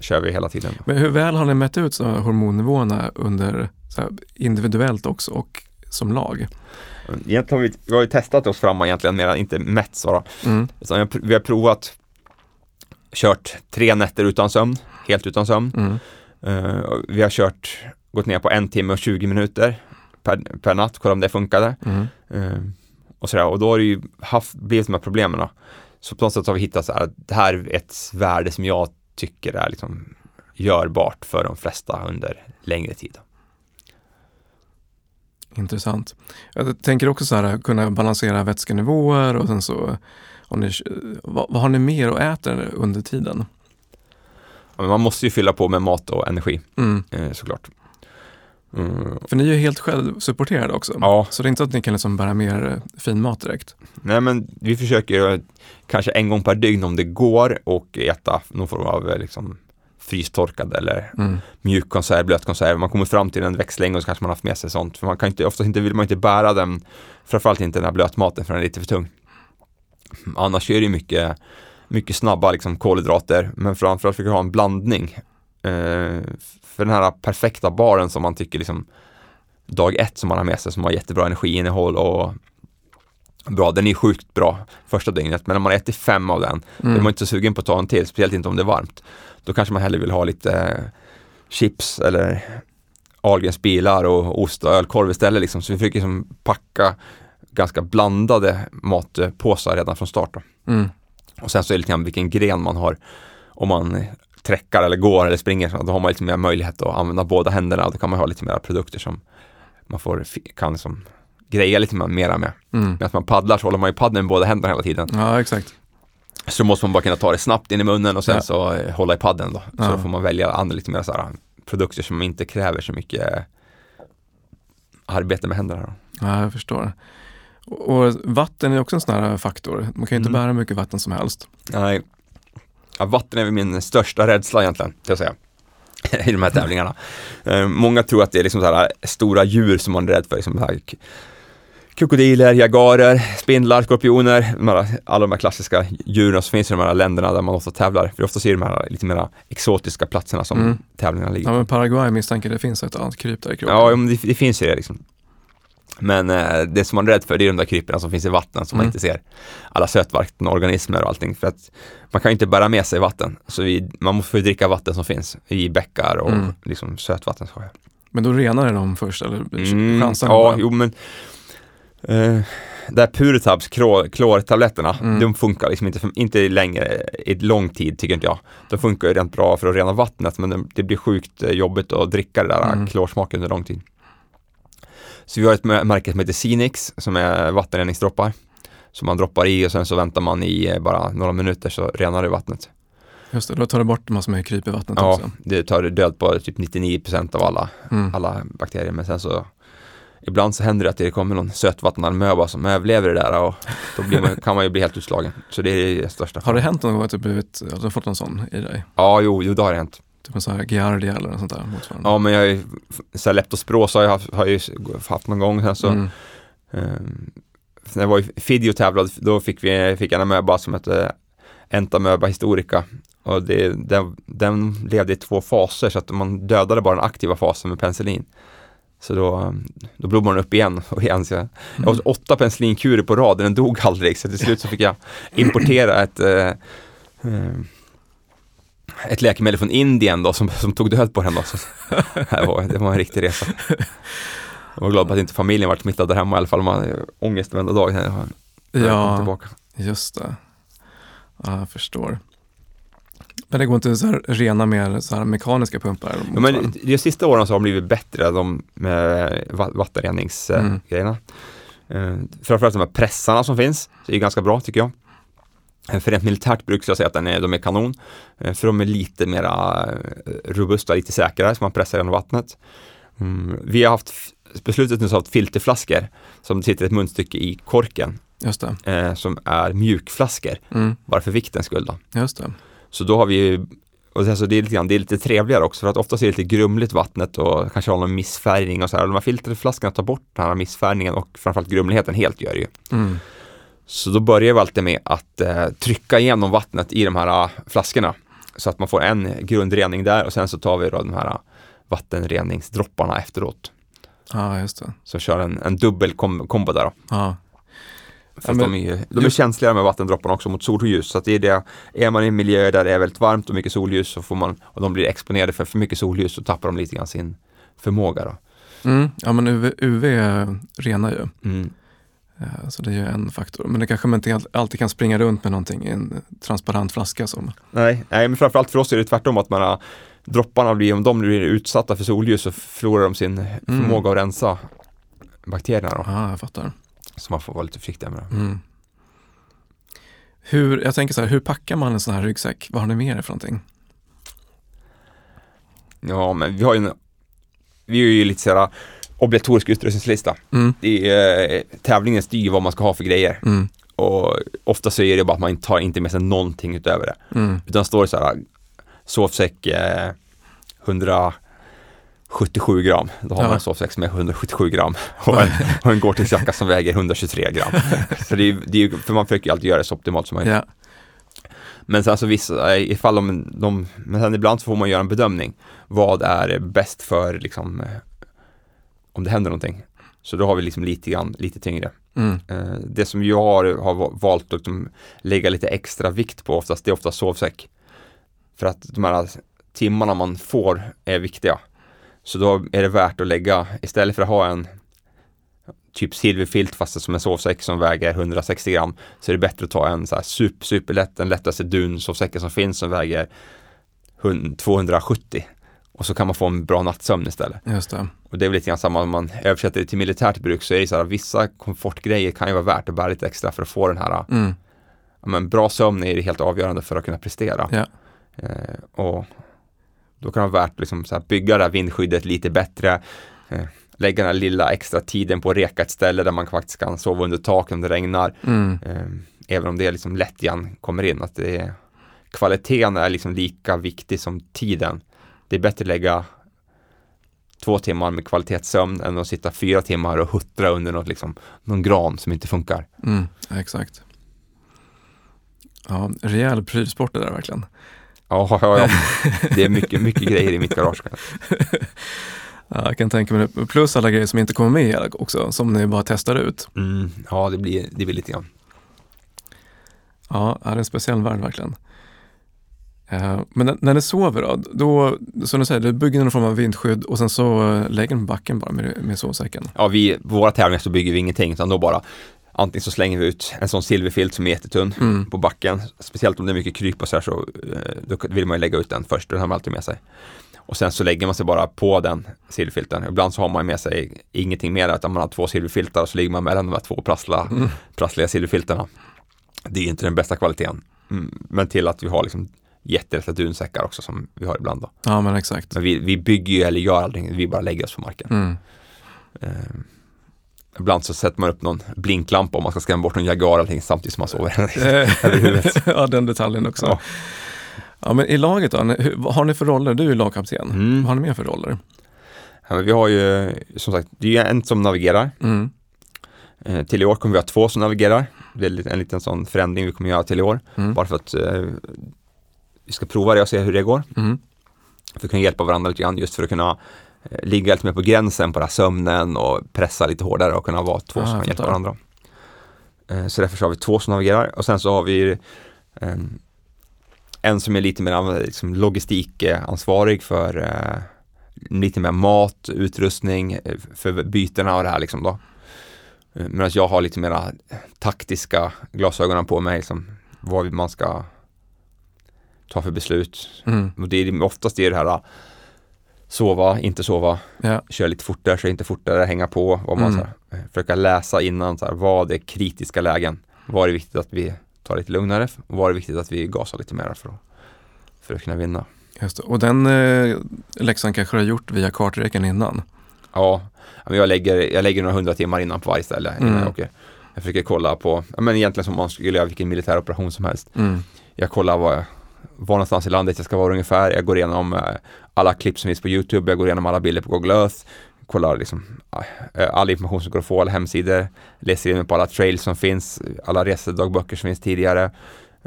kör vi hela tiden. Men hur väl har ni mätt ut så hormonnivåerna under så här, individuellt också och som lag? Egentligen har vi, vi har ju testat oss fram egentligen, mer, inte mätt så. Mm. Jag- vi har provat kört tre nätter utan sömn, helt utan sömn. Mm. Och vi har kört, gått ner på en timme och 20 minuter per, per natt, kolla om det funkade. Mm. Eh, och, sådär. och då har det ju haft, blivit de här problemen. Då. Så på något sätt har vi hittat så här, att det här är ett värde som jag tycker är liksom görbart för de flesta under längre tid. Intressant. Jag tänker också så här, kunna balansera vätskenivåer och sen så, ni, vad, vad har ni mer och äter under tiden? Ja, man måste ju fylla på med mat och energi Mm. eh, såklart. Mm, För ni är ju helt självsupporterade också. ja, Så det är inte att ni kan liksom bära med er fin mat direkt. nej men vi försöker kanske en gång per dygn om det går och äta någon form av eh, liksom, frystorkad eller Mm. mjukkonserv, blötkonserv. Man kommer fram till en växtlängd och så kanske man har haft med sig sånt. För man kan inte, oftast inte, vill man inte bära den, framförallt inte den här blötmaten för den är lite för tung. Annars är det ju mycket, mycket snabba liksom, kolhydrater, men framförallt försöker ha en blandning. Eh, för den här perfekta baren som man tycker liksom dag ett som man har med sig som har jättebra energiinnehåll och bra, den är sjukt bra första dygnet, men när man äter fem av den då är Mm. man inte så sugen på att ta en till, speciellt inte om det är varmt. Då kanske man hellre vill ha lite eh, chips eller Ahlgrens bilar och ost och ölkorv istället. Liksom. Så vi försöker liksom packa ganska blandade matpåsar redan från start. Mm. Och sen så är det lite grann vilken gren man har. Om man träckar eller går eller springer, så då har man lite mer möjlighet att använda båda händerna. och Då kan man ha lite mer produkter som man får, kan liksom greja lite mer- mera med. Mm. Medan man paddlar så håller man ju paddeln med båda händerna hela tiden. Ja, exakt. Så måste man bara kunna ta det snabbt in i munnen och sen Ja. så eh, hålla i paddeln då. Så Ja. då får man välja andra lite mer så här produkter som inte kräver så mycket eh, arbete med händerna. Då. Ja, jag förstår. Och, vatten är också en sån här faktor. Man kan ju inte Mm. bära mycket vatten som helst. Nej, ja, vatten är väl min största rädsla egentligen, ska jag säga. I de här tävlingarna. Eh, många tror att det är liksom så eh, stora djur som man är rädd för. Liksom här, krokodiler, jagarer, spindlar, skorpioner, de här, alla de här klassiska djuren som finns i de här länderna där man ofta tävlar. För ofta är det de här lite mer exotiska platserna som Mm. tävlingarna ligger. Ja, men Paraguay misstänker det finns ett annat kryp där i kroppen. Ja, men det, det finns ju det liksom. Men eh, det som man är rädd för det är de där krypen som finns i vatten som man Mm. inte ser. Alla sötvattenorganismer och allting. För att man kan ju inte bära med sig vatten. Så vi, man måste få dricka vatten som finns i bäckar och Mm. liksom sötvattensjöar. Men då renar det dem först eller Mm, chansen ja, jo men eh, där Puritabs klor, klortabletterna, Mm. de funkar liksom inte, inte längre i lång tid tycker inte jag. De funkar ju rent bra för att rena vattnet men det, blir sjukt jobbigt att dricka det där Mm. klorsmaken under lång tid. Så vi har ett mär- märke som heter Sinix som är vattenreningsdroppar. Som man droppar i och sen så väntar man i eh, bara några minuter så renar det vattnet. Just det, då tar det bort massor med kryp i vattnet Ja, också. det tar död på typ 99% av alla, Mm. alla bakterier men sen så Ibland så händer det att det kommer någon sötvattenamöba som överlever det där och då man, kan man ju bli helt utslagen. Så det är det största. Har det hänt någon gång att du, blivit, att du har fått en sån i dig? Ja, jo, jo, det har det hänt. Typ en sån här giardia eller något sånt där motsvarande? Ja, men jag ju, så här leptospiros har jag haft, har jag haft någon gång. Sen så, Mm. ehm, när jag var i Fidjo tävlade, då fick vi fick en amöba som hette Entamöba historica. Och det, den, den levde i två faser så att man dödade bara den aktiva fasen med penicillin. Så då, då blommade den upp igen och igen. Så jag, jag Mm. åt åtta penicillinkurer på rad, den dog aldrig. Så till slut så fick jag importera ett eh, eh, ett läkemedel från Indien då som, som tog död på den då. Så, det, var, det var en riktig resa. Jag var glad på att inte familjen var smittad där hemma i alla fall. Man hade ångest varenda dag Ja, tillbaka. just det. Ja, jag förstår. Men det går inte så här rena med så här mekaniska pumpar? Ja, men de sista åren så har de blivit bättre, de med va- Mm. vattenreningsgrejerna. Eh, framförallt de här pressarna som finns, det är ganska bra tycker jag. Eh, För rent militärt bruk så jag säga att den är, de är kanon. Eh, För de är lite mera eh, robusta, lite säkrare, så man pressar genom vattnet. Mm. Vi har haft beslutet nu så haft filterflaskor som sitter ett munstycke i korken Just det. eh, som är mjukflaskor, Mm, bara för viktens skull då. just det. Så då har vi och alltså det, är lite grann, det är lite trevligare också för att oftast är det lite grumligt vattnet och kanske har någon missfärgning och så här. De här filterflaskorna tar bort den här missfärgningen och framförallt grumligheten helt gör det ju. Mm. Så då börjar vi alltid med att eh, trycka igenom vattnet i de här eh, flaskorna så att man får en grundrening där och sen så tar vi då de här eh, vattenreningsdropparna efteråt. Ja, just det. Så kör en, en dubbel kom, kombo där då. För Ja, men de är, de är känsligare med vattendropparna också mot solljus. Så att det är det, är man i en miljö där det är väldigt varmt och mycket solljus så får man, och de blir exponerade för för mycket solljus så tappar de lite grann sin förmåga då. mm. ja men UV, UV renar ju. Mm. Eh, Så det är ju en faktor. Men det kanske man inte all- alltid kan springa runt med någonting i en transparent flaska som. Nej, nej, men framförallt för oss är det tvärtom att man har, dropparna blir, om de blir utsatta för solljus så förlorar de sin förmåga att rensa bakterierna då. Ja, jag fattar. Så man får vara lite försiktig med det. Mm. Hur, jag tänker så här, hur packar man en sån här ryggsäck? Vad har ni med er för någonting? Ja, men vi har ju en, vi är ju lite såhär obligatorisk utrustningslista. Mm. Det är, eh, tävlingen styr vad man ska ha för grejer. Mm. Och ofta så är det bara att man tar inte med sig någonting utöver det. Mm. Utan står det så här sovsäck eh, 177 gram. Då har Ja. man en sovsäck som är 177 gram och en, och en Gore-Tex-jacka som väger 123 gram. så det är, det är, för man försöker ju alltid göra det så optimalt som möjligt. Ja. Men sen så vissa, eh, ifall de, de, men sen ibland så får man göra en bedömning. Vad är bäst för liksom, eh, om det händer någonting. Så då har vi liksom lite grann, lite tyngre. Mm. Eh, Det som jag har, har va- valt att lägga lite extra vikt på oftast, det är oftast sovsäck. För att de här timmarna man får är viktiga. Så då är det värt att lägga, istället för att ha en typ silverfilt fast som en sovsäck som väger 160 gram så är det bättre att ta en så här super, superlätt, den lättaste dunsovsäcken som finns som väger 100 270 och så kan man få en bra nattsömn istället. Just det. Och det är väl lite grann samma om man översätter det till militärt bruk så är det så här vissa komfortgrejer kan ju vara värt att bära lite extra för att få den här Mm. ja, men bra sömn är helt avgörande för att kunna prestera. Ja. Eh, och då kan det vara värt att liksom bygga det här vindskyddet lite bättre. Eh, lägga den här lilla extra tiden på att reka ett ställe där man faktiskt kan sova under tak om det regnar. Mm. Eh, även om det liksom lätt igen kommer in. Att det är, kvaliteten är liksom lika viktig som tiden. Det är bättre att lägga två timmar med kvalitetssömn än att sitta fyra timmar och huttra under något, liksom, någon gran som inte funkar. Mm. Exakt. Ja, rejäl prylsport det där verkligen. Ja, ja, ja. det är mycket, mycket grejer i mitt garage. Ja, jag kan tänka mig det. Plus alla grejer som inte kommer med också, som ni bara testar ut. Mm, ja, det blir, det blir lite grann. Ja, det är en speciell värld verkligen. Eh, Men när- ni sover då, då, som du säger, du bygger någon form av vindskydd och sen så eh, lägger ni på backen bara med, med sovsäcken. Ja, vi, på våra tävlingar så bygger vi ingenting, utan då bara antingen så slänger vi ut en sån silverfilt som är jättetunn Mm. på backen. Speciellt om det är mycket kryp och så här så eh, då vill man ju lägga ut den först, den har man alltid med sig. Och sen så lägger man sig bara på den silverfilten. Ibland så har man med sig ingenting mer utan man har två silverfiltar och så ligger man mellan de här två prassla, Mm. prassliga silverfiltarna. Det är inte den bästa kvaliteten. Mm. Men till att vi har liksom jättelätta dunsäckar också som vi har ibland då. Ja, men exakt. Men vi, vi bygger ju eller gör aldrig, vi bara lägger oss på marken. Mm. Eh, ibland så sätter man upp någon blinklampa om man ska skrämma bort någon jaguar eller någonting samtidigt som man sover. Eh, ja, den detaljen också. Ja. Ja. men i laget då, vad har ni för roller? Du är lagkapten. Mm. Vad har ni mer för roller? Ja, vi har ju som sagt, det är en som navigerar. Mm. Eh, till i år kommer vi ha två som navigerar. Det är en liten sån förändring vi kommer göra till i år. Mm. Bara för att eh, vi ska prova det och se hur det går. Mm. För att kunna hjälpa varandra lite grann just för att kunna eh, ligga lite mer på gränsen på den här sömnen och pressa lite hårdare och kunna vara två Ah, som kan hjälpa varandra. Eh, så därför så har vi två som navigerar och sen så har vi eh, en som är lite mer liksom, logistikansvarig för eh, lite mer mat, utrustning för bytena och det här liksom då. Medan jag har lite mera taktiska glasögonen på mig, liksom, vad man ska ta för beslut. Mm. Och det är oftast det, är det här sova, inte sova, Ja. köra lite fortare, köra inte fortare, hänga på. Vad man, Mm. så här, eh, försöka läsa innan, så här, vad är kritiska lägen? Var är det viktigt att vi tar lite lugnare? Och var är det viktigt att vi gasar lite mer för att, för att kunna vinna? Just det. Och den eh, läxan kanske du har gjort via karträken innan? Ja, jag lägger, jag lägger några hundra timmar innan på varje ställe innan Mm. jag åker. Jag försöker kolla på, men egentligen som man skulle göra vilken militär operation som helst. Mm. Jag kollar var, var någonstans i landet jag ska vara ungefär. Jag går igenom eh, alla klipp som finns på YouTube. Jag går igenom alla bilder på Google Earth. Kollar liksom eh, all information som går att få, alla hemsidor. Läser in på alla trails som finns, alla resedagböcker som finns tidigare.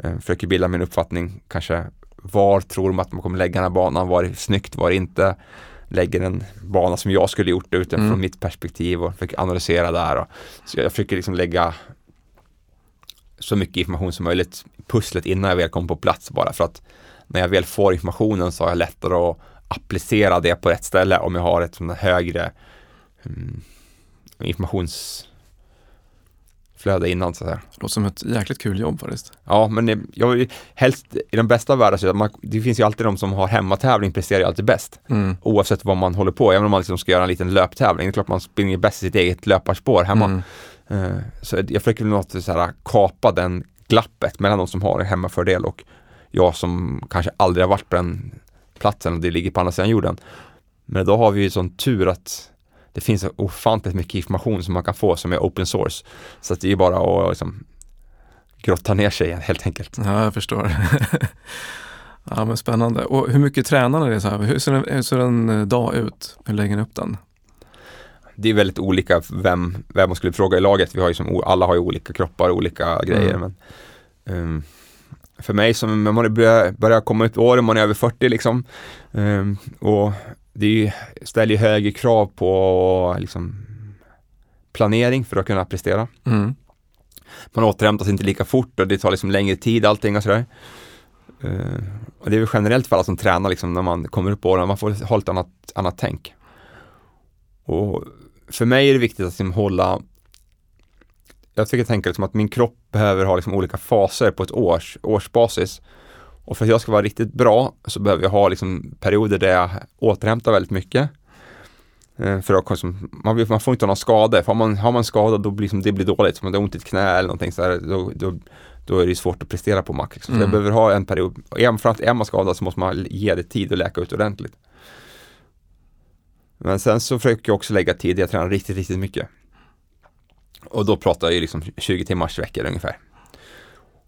Eh, försöker bilda min uppfattning, kanske var tror man att man kommer lägga den här banan? Var det snyggt? Var det inte? Lägger en bana som jag skulle gjort utifrån Mm. mitt perspektiv och försöker analysera där. Och, så jag försöker liksom lägga så mycket information som möjligt pusslet innan jag väl kommer på plats bara för att när jag väl får informationen så har jag lättare att applicera det på rätt ställe om jag har ett här högre mm, informationsflöde innan så att säga. Låter som ett jäkligt kul jobb faktiskt. Ja, men det, jag helst i den bästa världen så man, det finns ju alltid de som har hemmatävling presterar ju alltid bäst. Mm. Oavsett vad man håller på, även om man liksom ska göra en liten löptävling. Det är klart man springer bäst i sitt eget löparspår hemma. Mm. Eh, så jag försöker väl något så här, kapa den glappet mellan de som har en hemmafördel och jag som kanske aldrig har varit på den platsen och det ligger på andra sidan jorden. Men då har vi ju sån tur att det finns ofantligt mycket information som man kan få som är open source. Så att det är bara att liksom grotta ner sig helt enkelt. Ja, jag förstår. ja, men spännande. Och hur mycket tränar ni det så här? Hur ser, en, hur ser en eh, dag ut? Hur lägger ni upp den? Det är väldigt olika vem, vem man skulle fråga i laget. Vi har ju som, alla har ju olika kroppar och olika grejer. Men, ehm, för mig som man börjar, börjar komma i åren, man är över 40 liksom. ehm, och det ju, ställer ju högre krav på liksom, planering för att kunna prestera. Mm. Man återhämtar sig inte lika fort och det tar liksom längre tid allting och sådär. Eh, och det är väl generellt för alla som tränar liksom när man kommer upp i åren, man får ha ett annat, annat tänk. Och för mig är det viktigt att liksom hålla jag försöker tänka liksom att min kropp behöver ha liksom olika faser på ett års, årsbasis. Och för att jag ska vara riktigt bra så behöver jag ha liksom perioder där jag återhämtar väldigt mycket. Eh, För att liksom, man, man får inte ha någon skada. För har man, har man skada då blir liksom, det blir dåligt. Om man har ont i ett knä eller någonting så här, då, då, då är det svårt att prestera på max. Liksom. Så Mm. jag behöver ha en period. Och är, framförallt är man skadad så måste man ge det tid att läka ut ordentligt. Men sen så försöker jag också lägga tid. Jag tränar riktigt, riktigt mycket. Och då pratar jag liksom 20 timmars veckor ungefär.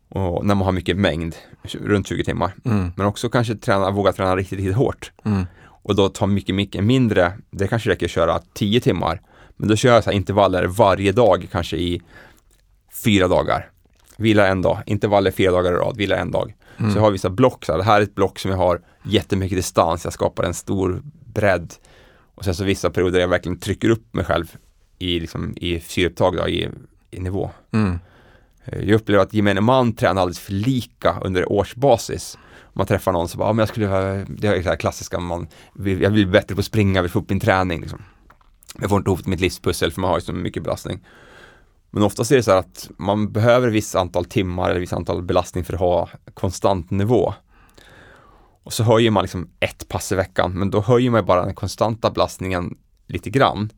Och när man har mycket mängd, runt 20 timmar. Mm. Men också kanske träna, våga träna riktigt, riktigt hårt. Mm. Och då tar mycket, mycket mindre, det kanske räcker att köra 10 timmar. Men då kör jag så intervaller varje dag, kanske i fyra dagar. Vilar en dag, intervaller fyra dagar i rad, vilar en dag. Mm. Så jag har vissa block, så här, det här är ett block som jag har jättemycket distans, jag skapar en stor bredd. Och sen så vissa perioder där jag verkligen trycker upp mig själv i, liksom, i syreupptag, då, i, i nivå. Mm. Eh, Jag upplever att gemene man tränar alldeles för lika under årsbasis. Om man träffar någon så bara, ja, men jag skulle, det är det här klassiska, man, jag vill bli bättre på att springa, jag vill få upp min träning. Liksom. Jag får inte ihop mitt livspussel för man har ju så mycket belastning. Men oftast är det så här att man behöver ett visst antal timmar eller visst antal belastning för att ha konstant nivå. Och så höjer man liksom ett pass i veckan, men då höjer man bara den konstanta belastningen lite grann.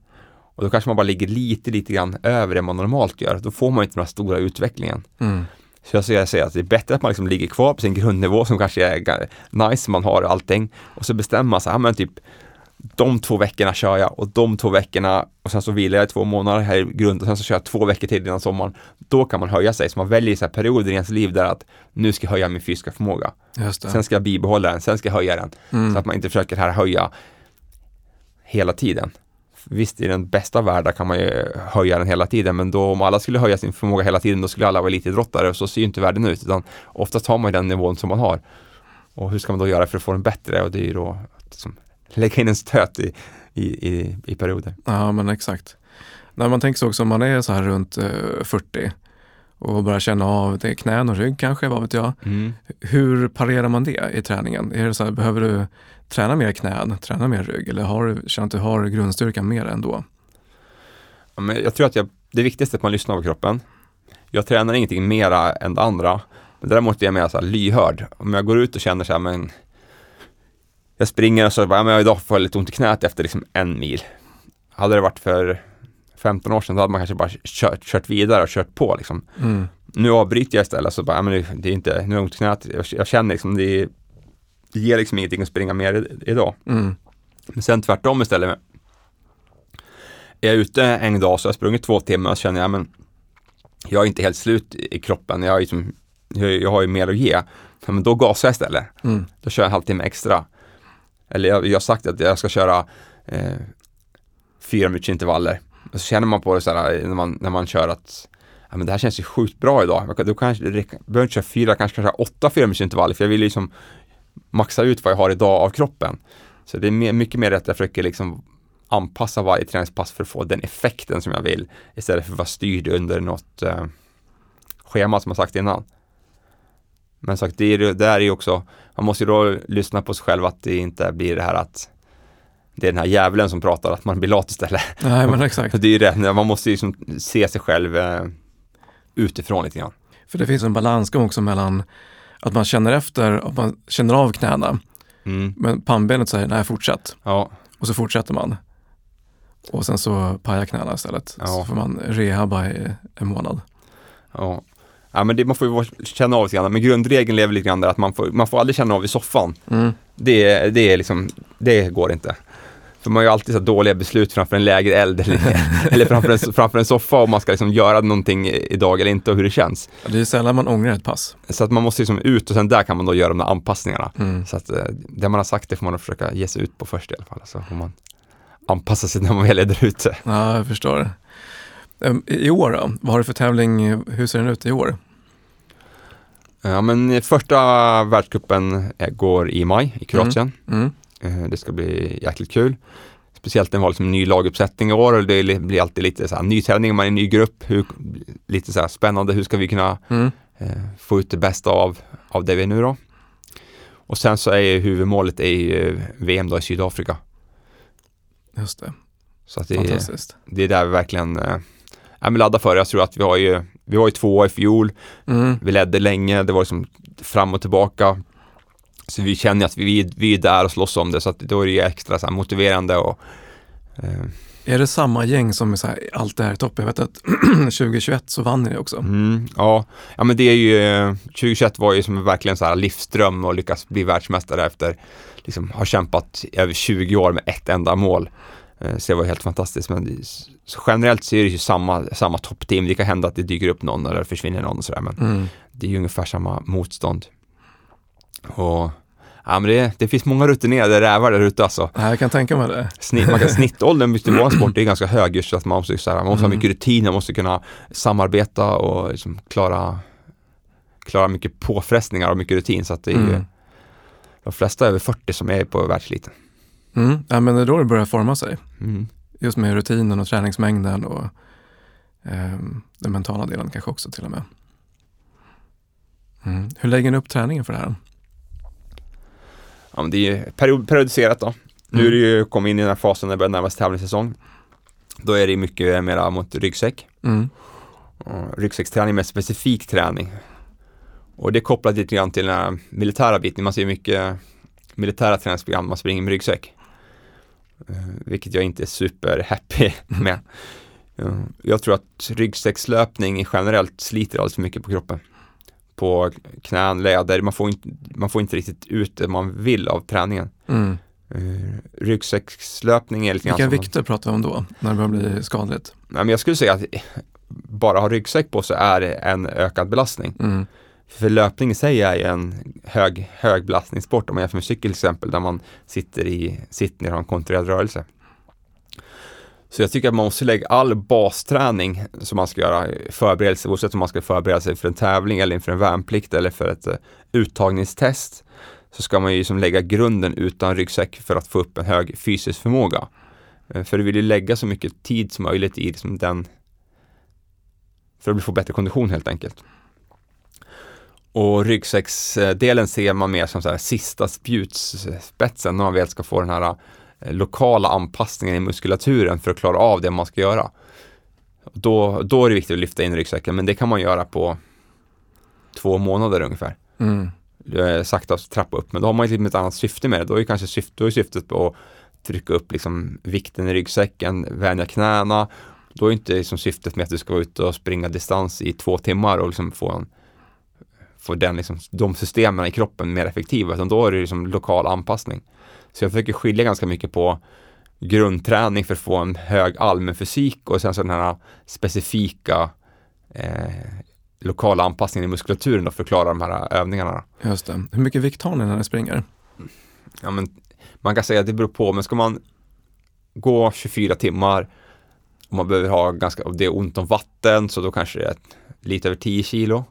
Och då kanske man bara ligger lite, lite grann över det man normalt gör. Då får man inte den här stora utvecklingen. Mm. Så jag skulle säga att det är bättre att man liksom ligger kvar på sin grundnivå som kanske är nice, man har allting. Och så bestämmer man sig, ja men typ de två veckorna kör jag och de två veckorna och sen så vilar jag i två månader här i grund och sen så kör jag två veckor till innan sommaren. Då kan man höja sig, så man väljer så här perioder i ens liv där att nu ska jag höja min fysiska förmåga. Sen ska jag bibehålla den, sen ska jag höja den. Mm. Så att man inte försöker här höja hela tiden. Visst, i den bästa världen kan man ju höja den hela tiden, men då om alla skulle höja sin förmåga hela tiden, då skulle alla vara elitidrottare och så ser ju inte världen ut, utan oftast har man den nivån som man har. Och hur ska man då göra för att få den bättre? Och det är ju då att liksom, lägga in en stöt i, i, i, i perioder. Ja, men exakt. När man tänker sig också om man är så här runt eh, 40 och börjar känna av det knän och rygg kanske, vad vet jag. Hur parerar man det i träningen? Är det så här, behöver du träna mer knän, träna mer rygg eller har du, känner att du har grundstyrkan mer ändå? Ja, men jag tror att jag, det viktigaste är att man lyssnar på kroppen. Jag tränar ingenting mera än det andra. Men däremot är jag mer så här lyhörd. Om jag går ut och känner så här, men jag springer och så bara, ja, men idag får jag lite ont i knät efter liksom en mil. Hade det varit för 15 år sedan då hade man kanske bara kört, kört vidare och kört på liksom. Mm. Nu avbryter jag istället så bara, ja, men det, är inte, nu har jag ont i knät. Jag, jag känner liksom, det, det ger liksom ingenting att springa mer idag. Mm. Men sen tvärtom istället. Är jag ute en dag så har jag sprungit två timmar och känner jag men jag är inte helt slut i kroppen. Jag, är liksom, jag, jag har ju mer att ge. Men då gasar jag istället. Mm. Då kör jag en halvtimme extra. Eller jag, jag har sagt att jag ska köra eh, fyra minuters intervaller. Och så känner man på det så här eh, när man, när man kör att ja, men det här känns ju sjukt bra idag. Då kanske jag behöver inte köra fyra, kanske kanske åtta fyra minuters intervaller. För jag vill liksom maxa ut vad jag har idag av kroppen. Så det är mer, mycket mer att jag försöker liksom anpassa varje träningspass för att få den effekten som jag vill. Istället för att vara styrd under något eh, schema som jag sagt innan. Men sagt, det, är, det där är ju också, man måste ju då lyssna på sig själv att det inte blir det här att det är den här djävulen som pratar, att man blir lat istället. Nej, men exakt. Det är ju det, man måste ju liksom se sig själv eh, utifrån lite grann. För det finns en balansgång också mellan att man känner efter, att man känner av knäna, Mm. men pannbenet säger nej, fortsätt. Ja, Och så fortsätter man. Och sen så pajar knäna istället. Ja. Så får man rehabba i en månad. ja. Ja men det, man får ju känna av lite grann, men grundregeln är väl lite grann där att man får, man får aldrig känna av i soffan. Mm. Det, det är liksom, det går inte. För man gör alltid så dåliga beslut framför en läger eld eller, eller framför, en, framför en soffa om man ska liksom göra någonting idag eller inte och hur det känns. Det är sällan man ångrar ett pass. Så att man måste liksom ut och sen där kan man då göra de där anpassningarna. Mm. Så att eh, det man har sagt det får man försöka ge sig ut på först i alla fall. Så får man anpassa sig när man väl är där ute. Ja, jag förstår. Ehm, I år då? Vad har du för tävling? Hur ser den ut i år? Ja men första världscupen eh, går i maj i Kroatien. Mm. Eh, Det ska bli jäkligt kul. Speciellt när det var liksom ny laguppsättning i år och det li- blir alltid lite så här nytävling, man är en ny grupp, hur, lite så här spännande, hur ska vi kunna Mm. eh, få ut det bästa av, av det vi är nu då. Och sen så är ju huvudmålet är eh, VM då i Sydafrika. Just det, Så att det, är, fantastiskt. det är där vi verkligen eh, är med ladda för. Jag tror att vi har ju, vi var ju tvåa i fjol, Mm. vi ledde länge, det var liksom fram och tillbaka. Så vi känner att vi, vi är där och slåss om det, så att då är det ju extra så här motiverande och eh, Är det samma gäng som är så här, alltid är i topp? Jag vet att 2021 så vann ni också. Mm, ja. ja, men det är ju, eh, 2021 var ju som verkligen så här livsdröm och lyckas bli världsmästare efter, liksom har kämpat över 20 år med ett enda mål. Eh, Så det var helt fantastiskt, men generellt så är det ju samma, samma toppteam. Det kan hända att det dyker upp någon eller försvinner någon och sådär, men Mm. det är ju ungefär samma motstånd. Och ja, men det, det finns många rutinerade rävar där ute alltså. Jag kan tänka mig det. Snitt, man kan, snittåldern i vår sport är ganska hög just att man måste, så här, man måste ha Mm. mycket rutin, man måste kunna samarbeta och liksom klara, klara mycket påfrestningar och mycket rutin. Så att det är ju Mm. de flesta över 40 som är på världseliten. Mm. Ja, men det är då det börjar forma sig. Mm. Just med rutinen och träningsmängden och ehm, den mentala delen kanske också till och med. Mm. Hur lägger ni upp träningen för det här? Ja, men det är ju period, periodiserat då. Nu är det ju kommit in i den här fasen när det börjar närma sig tävlingssäsong. Då är det mycket mera mot ryggsäck. Mm. Ryggsäcksträning med specifik träning. Och det är kopplat lite grann till den här militära biten. Man ser mycket militära träningsprogram, man springer med ryggsäck. Eh, vilket jag inte är super happy med. Eh, jag tror att ryggsäckslöpning generellt sliter alldeles för mycket på kroppen. På knän, läder, man får inte, man får inte riktigt ut det man vill av träningen. Mm. Uh, ryggsäckslöpning är lite Vilka grann som- vikter pratar vi om då, när det börjar bli skadligt? Nej, men jag skulle säga att bara ha ryggsäck på sig är en ökad belastning. Mm. För löpning i sig är ju en hög, hög belastningssport om man jämför med cykel till exempel där man sitter i sittning och har en kontrollerad rörelse. Så jag tycker att man måste lägga all basträning som man ska göra, förberedelse, oavsett om man ska förbereda sig för en tävling eller inför en värnplikt eller för ett eh, uttagningstest, så ska man ju liksom lägga grunden utan ryggsäck för att få upp en hög fysisk förmåga. Eh, för du vill ju lägga så mycket tid som möjligt i liksom den, för att få bättre kondition helt enkelt. Och ryggsäcksdelen ser man mer som så här sista spjutspetsen när man väl ska få den här eh, lokala anpassningen i muskulaturen för att klara av det man ska göra. Då, då är det viktigt att lyfta in ryggsäcken, men det kan man göra på två månader ungefär. Mm. Eh, sakta trappa upp, men då har man liksom ett annat syfte med det. Då är, kanske syftet, då är syftet på att trycka upp liksom vikten i ryggsäcken, vänja knäna. Då är inte liksom syftet med att du ska vara ute och springa distans i två timmar och liksom få en få den liksom, de systemen i kroppen mer effektiva, utan då är det liksom lokal anpassning. Så jag försöker skilja ganska mycket på grundträning för att få en hög allmän fysik och sen så den här specifika eh, lokala anpassningen i muskulaturen och förklara de här övningarna. Just det. Hur mycket vikt har ni när ni springer? Ja, men man kan säga att det beror på, men ska man gå 24 timmar och man behöver ha ganska, och det är ont om vatten, så då kanske det är lite över 10 kilo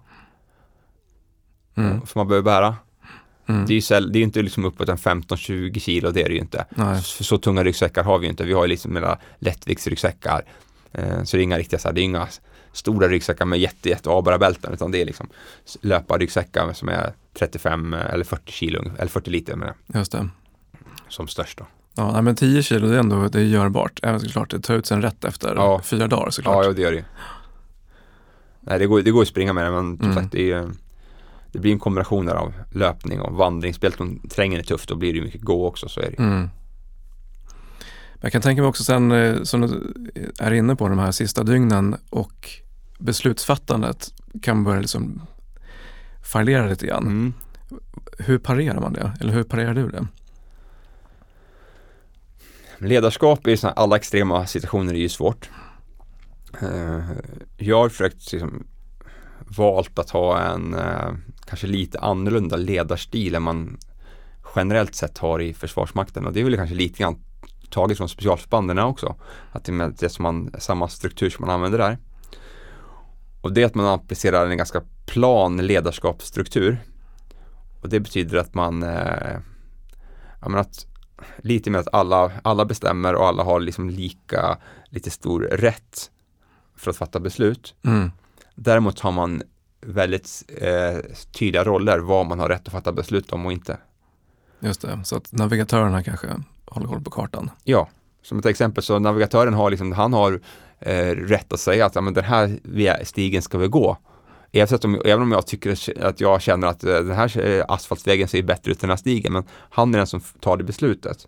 Mm. som man behöver bära. Mm. Det är ju säll- det är inte liksom uppåt en 15-20 kilo, det är det ju inte. Så, så tunga ryggsäckar har vi ju inte. Vi har ju liksom mera lättviktsryggsäckar. Eh, så det är inga riktiga, så här, det är inga stora ryggsäckar med jätte, jätte avbara bälten, utan det är liksom löparryggsäckar som är 35 eller 40 kilo, eller 40 liter med Just det. som störst då. Ja, men 10 kilo det är ändå det är görbart. Även såklart det tar ut sen rätt efter Ja. fyra dagar såklart. Ja, ja, det gör det ju. Nej, det går, det går att springa med det, men som Mm. sagt, det, är, ju- det blir en kombination där av löpning och vandring. Speciellt om terrängen är tuff, då blir det mycket gå också, så är det. Mm. Jag kan tänka mig också sen, eh, som du är inne på, de här sista dygnen och beslutsfattandet kan börja liksom fallera lite grann. Mm. Hur parerar man det? Eller hur parerar du det? Ledarskap i såna alla extrema situationer är ju svårt. Eh, Jag har försökt liksom, valt att ha en eh, kanske lite annorlunda ledarstil än man generellt sett har i Försvarsmakten och det är väl kanske lite grann taget från specialförbanden också. Att det är det som man, samma struktur som man använder där. Och det är att man applicerar en ganska plan ledarskapsstruktur. Och det betyder att man eh, ja, att lite med att alla, alla bestämmer och alla har liksom lika lite stor rätt för att fatta beslut. Mm. Däremot har man väldigt eh, tydliga roller vad man har rätt att fatta beslut om och inte. Just det, så att navigatörerna kanske håller koll på kartan. Ja, som ett exempel så navigatören har liksom, han har eh, rätt att säga att ja, men den här stigen ska vi gå. Även om, även om jag tycker att jag känner att eh, den här eh, asfaltvägen ser bättre ut än den här stigen, men han är den som tar det beslutet.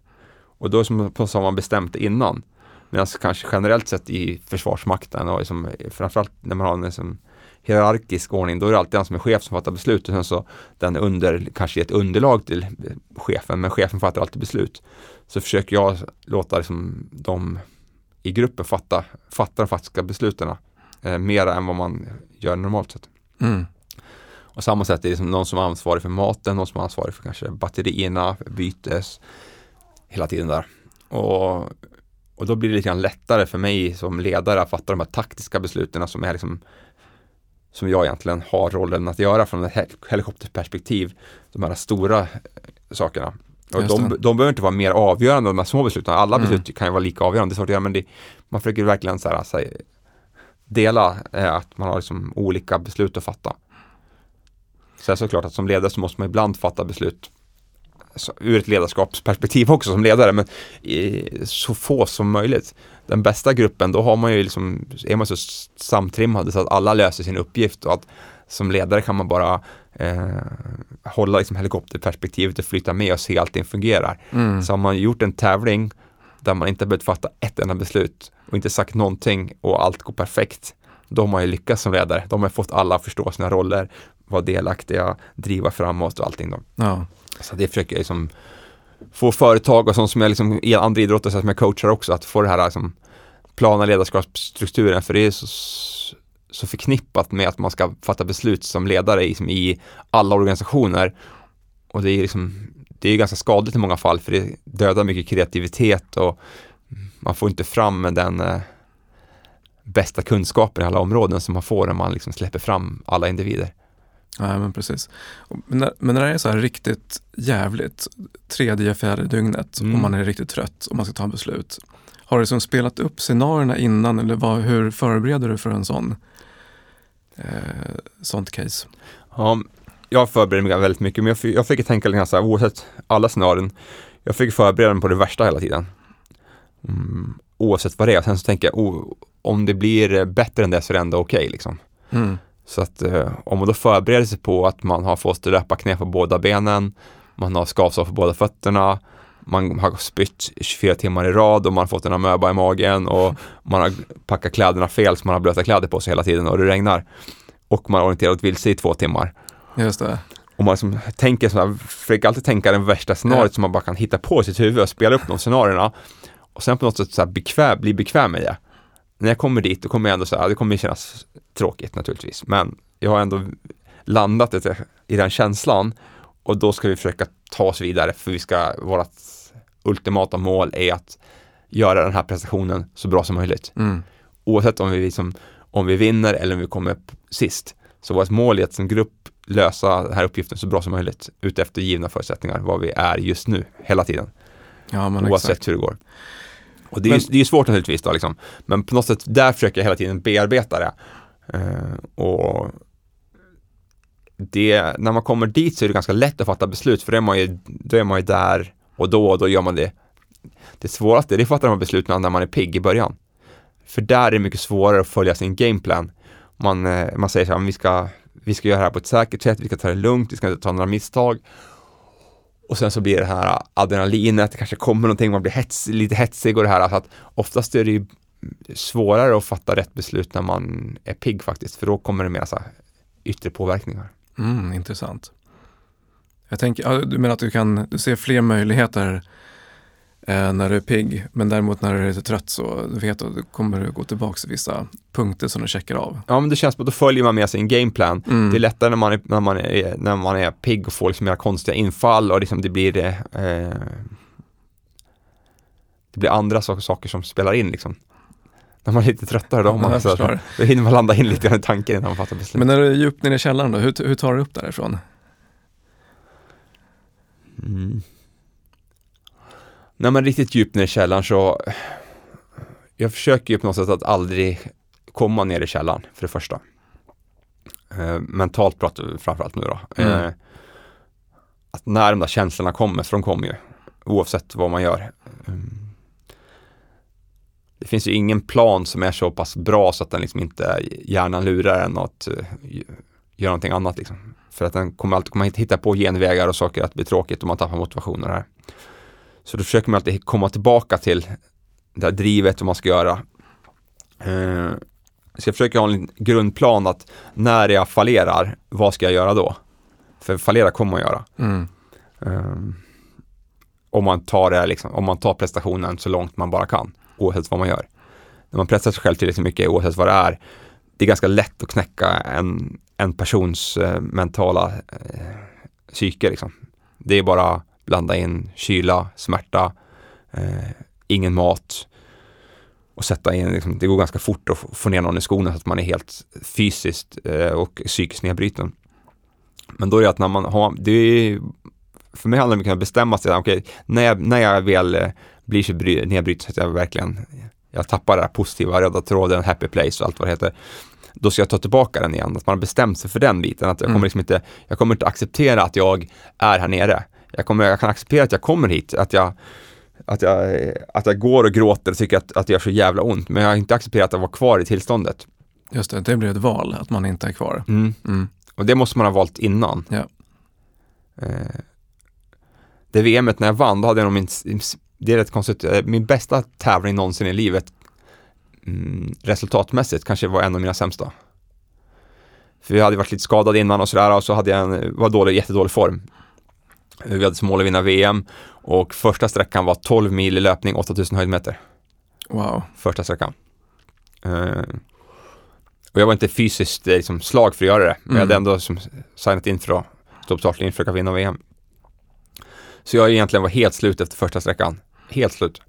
Och då är som, på, så har man bestämt det innan. Medan kanske generellt sett i Försvarsmakten och liksom, framförallt när man har en liksom, hierarkisk ordning, då är det alltid den som är chef som fattar beslut och sen så den under, kanske ett underlag till chefen, men chefen fattar alltid beslut. Så försöker jag låta liksom, de i gruppen fatta, fatta de faktiska besluten eh, mera än vad man gör normalt sett. Mm. Och samma sätt är det liksom någon som är ansvarig för maten, någon som är ansvarig för kanske batterierna, bytes, hela tiden där. Och, och då blir det lite grann lättare för mig som ledare att fatta de här taktiska besluten som är liksom som jag egentligen har rollen att göra från ett hel- helikopterperspektiv. De här stora eh, sakerna. Och de, de behöver inte vara mer avgörande än de här små besluten. Alla Mm. beslut kan ju vara lika avgörande, det är svårt att göra, men det, man försöker verkligen så här, så här, dela eh, att man har liksom olika beslut att fatta. Sen såklart att som ledare så måste man ibland fatta beslut ur ett ledarskapsperspektiv också som ledare, men så få som möjligt. den bästa gruppen, då har man ju liksom, är man så samtrimmade så att alla löser sin uppgift och att som ledare kan man bara eh, hålla liksom helikopterperspektivet och flytta med och se att allting fungerar. Mm. Så har man gjort en tävling där man inte behövt fatta ett enda beslut och inte sagt någonting och allt går perfekt. Då har man ju lyckats som ledare. De har fått alla att förstå sina roller, vara delaktiga, driva framåt och allting. Då. Ja. Så det försöker jag liksom få företag och sånt som jag liksom andra idrotter som jag coachar också, att få det här liksom plana ledarskapsstrukturen, för det är så, så förknippat med att man ska fatta beslut som ledare i, som i alla organisationer. Och det är liksom, det är ganska skadligt i många fall, för det dödar mycket kreativitet och man får inte fram den eh, bästa kunskapen i alla områden som man får när man liksom släpper fram alla individer. Nej, men precis. Men när, men när det är så här riktigt jävligt, tredje, fjärde dygnet Mm. och man är riktigt trött och man ska ta en beslut. Har du liksom spelat upp scenarierna innan eller vad, hur förbereder du för en sån eh, sånt case? Ja, jag förbereder mig väldigt mycket, men jag, fick- jag fick tänka lite så här, oavsett alla scenarion, jag fick förbereda mig på det värsta hela tiden. Mm, oavsett vad det är, sen så tänker jag, oh, om det blir bättre än det så är det ändå okej liksom. Mm. Så att eh, om man då förbereder sig på att man har fått löparknä på båda benen, man har skavsår på båda fötterna, man har spytt i 24 timmar i rad och man har fått en amöba i magen och man har packat kläderna fel så man har blöta kläder på sig hela tiden och det regnar. Och man har orienterat vilse i två timmar. Just det. Och man liksom tänker så här, försöker alltid tänka den värsta scenariot som man bara kan hitta på i sitt huvud och spela upp de scenarierna. Och sen på något sätt så här bekväm, bli bekväm med det. När jag kommer dit, då kommer jag ändå så här, det kommer kännas tråkigt naturligtvis, men jag har ändå landat i den känslan och då ska vi försöka ta oss vidare för vi ska, vårt ultimata mål är att göra den här prestationen så bra som möjligt. Mm. Oavsett om vi, liksom, om vi vinner eller om vi kommer sist. Så vårt mål är att som grupp lösa den här uppgiften så bra som möjligt utefter givna förutsättningar, vad vi är just nu, hela tiden. Ja, oavsett exakt. hur det går. Och det är, ju, Men- det är ju svårt naturligtvis då liksom. Men på något sätt, där försöker jag hela tiden bearbeta det. Eh, och det, när man kommer dit så är det ganska lätt att fatta beslut för då är man ju, då är man ju där och då och då gör man det. Det svåraste, det är att fatta de här besluten när man är pigg i början. För där är det mycket svårare att följa sin gameplan. Man, eh, man säger så här, vi ska, vi ska göra det här på ett säkert sätt, vi ska ta det lugnt, vi ska inte ta några misstag. Och sen så blir det här adrenalinet, det kanske kommer någonting, man blir hets, lite hetsig och det här. Så att oftast är det ju svårare att fatta rätt beslut när man är pigg faktiskt, för då kommer det mer så här yttre påverkningar. Mm, intressant. Jag tänker, du menar att du kan, du ser fler möjligheter eh, när du är pigg, men däremot när du är lite trött så du vet att du kommer du gå tillbaka till vissa punkter som du checkar av. Ja, men det känns som att då följer man med sin gameplan. Mm. Det är lättare när man är, när man är, när man är pigg och får liksom mera konstiga infall och liksom det blir eh, det blir andra saker, saker som spelar in liksom. När man är lite tröttare då, har man, jag så, förstår. då hinner man landa in lite i tanken innan man fattar beslut. Men när du är djupt nere i källaren då, hur, hur tar du upp därifrån? Mm. När man är riktigt djupt ner i källaren så jag försöker ju på något sätt att aldrig komma ner i källaren för det första. Eh, mentalt pratar vi framförallt nu då. Mm. Eh, att när de där känslorna kommer, för de kommer ju oavsett vad man gör. Mm. Det finns ju ingen plan som är så pass bra så att den liksom inte hjärnan lurar en att eh, göra någonting annat liksom. För att den kommer alltid komma hit- hitta på genvägar och saker att bli tråkigt och man tappar motivationen här. Så då försöker man alltid komma tillbaka till det här drivet och man ska göra. Eh, så jag försöker ha en grundplan att när jag fallerar, vad ska jag göra då? För fallera kommer man göra. Mm. Eh, om man tar det liksom, om man tar prestationen så långt man bara kan, oavsett vad man gör. När man pressar sig själv tillräckligt mycket, oavsett vad det är, det är ganska lätt att knäcka en, en persons eh, mentala eh, psyke. Liksom. Det är bara blanda in kyla, smärta, eh, ingen mat och sätta in, liksom, det går ganska fort att få- ner någon i skorna så att man är helt fysiskt eh, och psykiskt nedbruten. Men då är det att när man har, det är, för mig handlar det om att bestämma sig, okej, när, jag, när jag väl eh, blir så bry- nedbruten så att jag verkligen, jag tappar det här positiva, röda tråden, happy place och allt vad det heter, då ska jag ta tillbaka den igen, att man har bestämt sig för den biten, att jag Mm. kommer liksom inte, jag kommer inte acceptera att jag är här nere. Jag, kommer, jag kan acceptera att jag kommer hit, att jag, att jag, att jag går och gråter och tycker att, att det gör så jävla ont. Men jag har inte accepterat att vara kvar i tillståndet. Just det, det blir ett val att man inte är kvar. Mm. Mm. Och det måste man ha valt innan. Ja. Eh, det VMet när jag vann, då hade jag nog min, det är rätt konstigt, eh, min bästa tävling någonsin i livet mm, resultatmässigt kanske var en av mina sämsta. För vi hade varit lite skadade innan och sådär och så hade jag en, var dålig, jättedålig form. Vi hade som mål att vinna VM och första sträckan var 12 mil i löpning, 8000 höjdmeter. Wow. Första sträckan. Eh, och jag var inte fysiskt eh, liksom, slag för att göra det, men jag hade Mm. ändå som, signat in för att stå på startlinjen för att vinna VM. Så jag egentligen var helt slut efter första sträckan. Helt slut.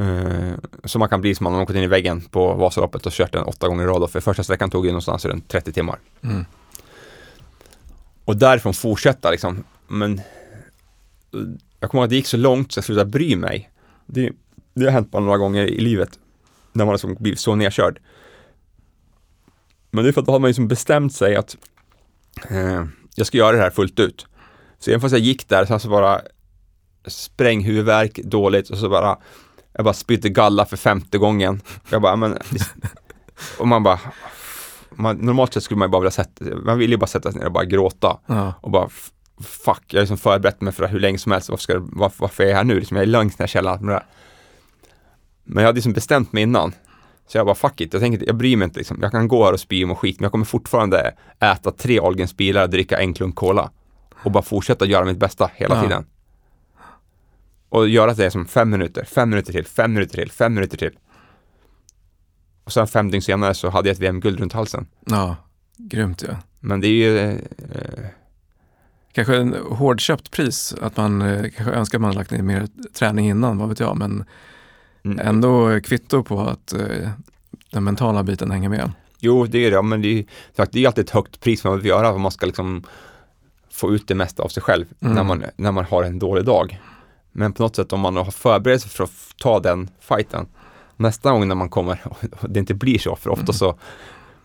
Uh, så man kan bli som om man har gått in i väggen på Vasaloppet och kört den åtta gånger i rad. För första sträckan tog ju någonstans runt 30 timmar. Mm. Och därifrån fortsätta liksom. Men jag kommer ihåg att det gick så långt så jag slutade bry mig. Det, det har hänt bara några gånger i livet. När man liksom blivit så nedkörd. Men det är för att då har man liksom bestämt sig att eh, jag ska göra det här fullt ut. Så även fast jag gick där så, så bara spränghuvudvärk, dåligt och så bara jag bara spydde galla för femte gången. Jag bara, men och man bara man, normalt sett skulle man ju bara vilja sätta, man vill ju bara sätta sig ner och bara gråta Ja. och bara fuck, jag har liksom förberett mig för det hur länge som helst, varför, ska, varför, varför är jag här nu? Liksom, jag är längst ner i källaren med det. Men jag hade liksom bestämt mig innan. Så jag bara fuck it, jag tänker jag bryr mig inte liksom. Jag kan gå här och spy och skit, men jag kommer fortfarande äta tre Ahlgrens bilar och dricka en klunk cola. Och bara fortsätta göra mitt bästa hela Ja. tiden. Och göra det som fem minuter, fem minuter till, fem minuter till, fem minuter till. Och sen fem dygn senare så hade jag ett VM-guld runt halsen. ja, grymt ju. Men det är ju, eh, Kanske en hårdköpt pris, att man eh, kanske önskar man hade lagt ner mer träning innan, vad vet jag, men mm, ändå kvitto på att eh, den mentala biten hänger med. Jo, det är det, men det är, sagt, det är alltid ett högt pris man vill göra, för man ska liksom få ut det mesta av sig själv Mm. när, man, när man har en dålig dag. Men på något sätt om man har förberett sig för att ta den fighten, nästa gång när man kommer och det inte blir så, för ofta Mm. så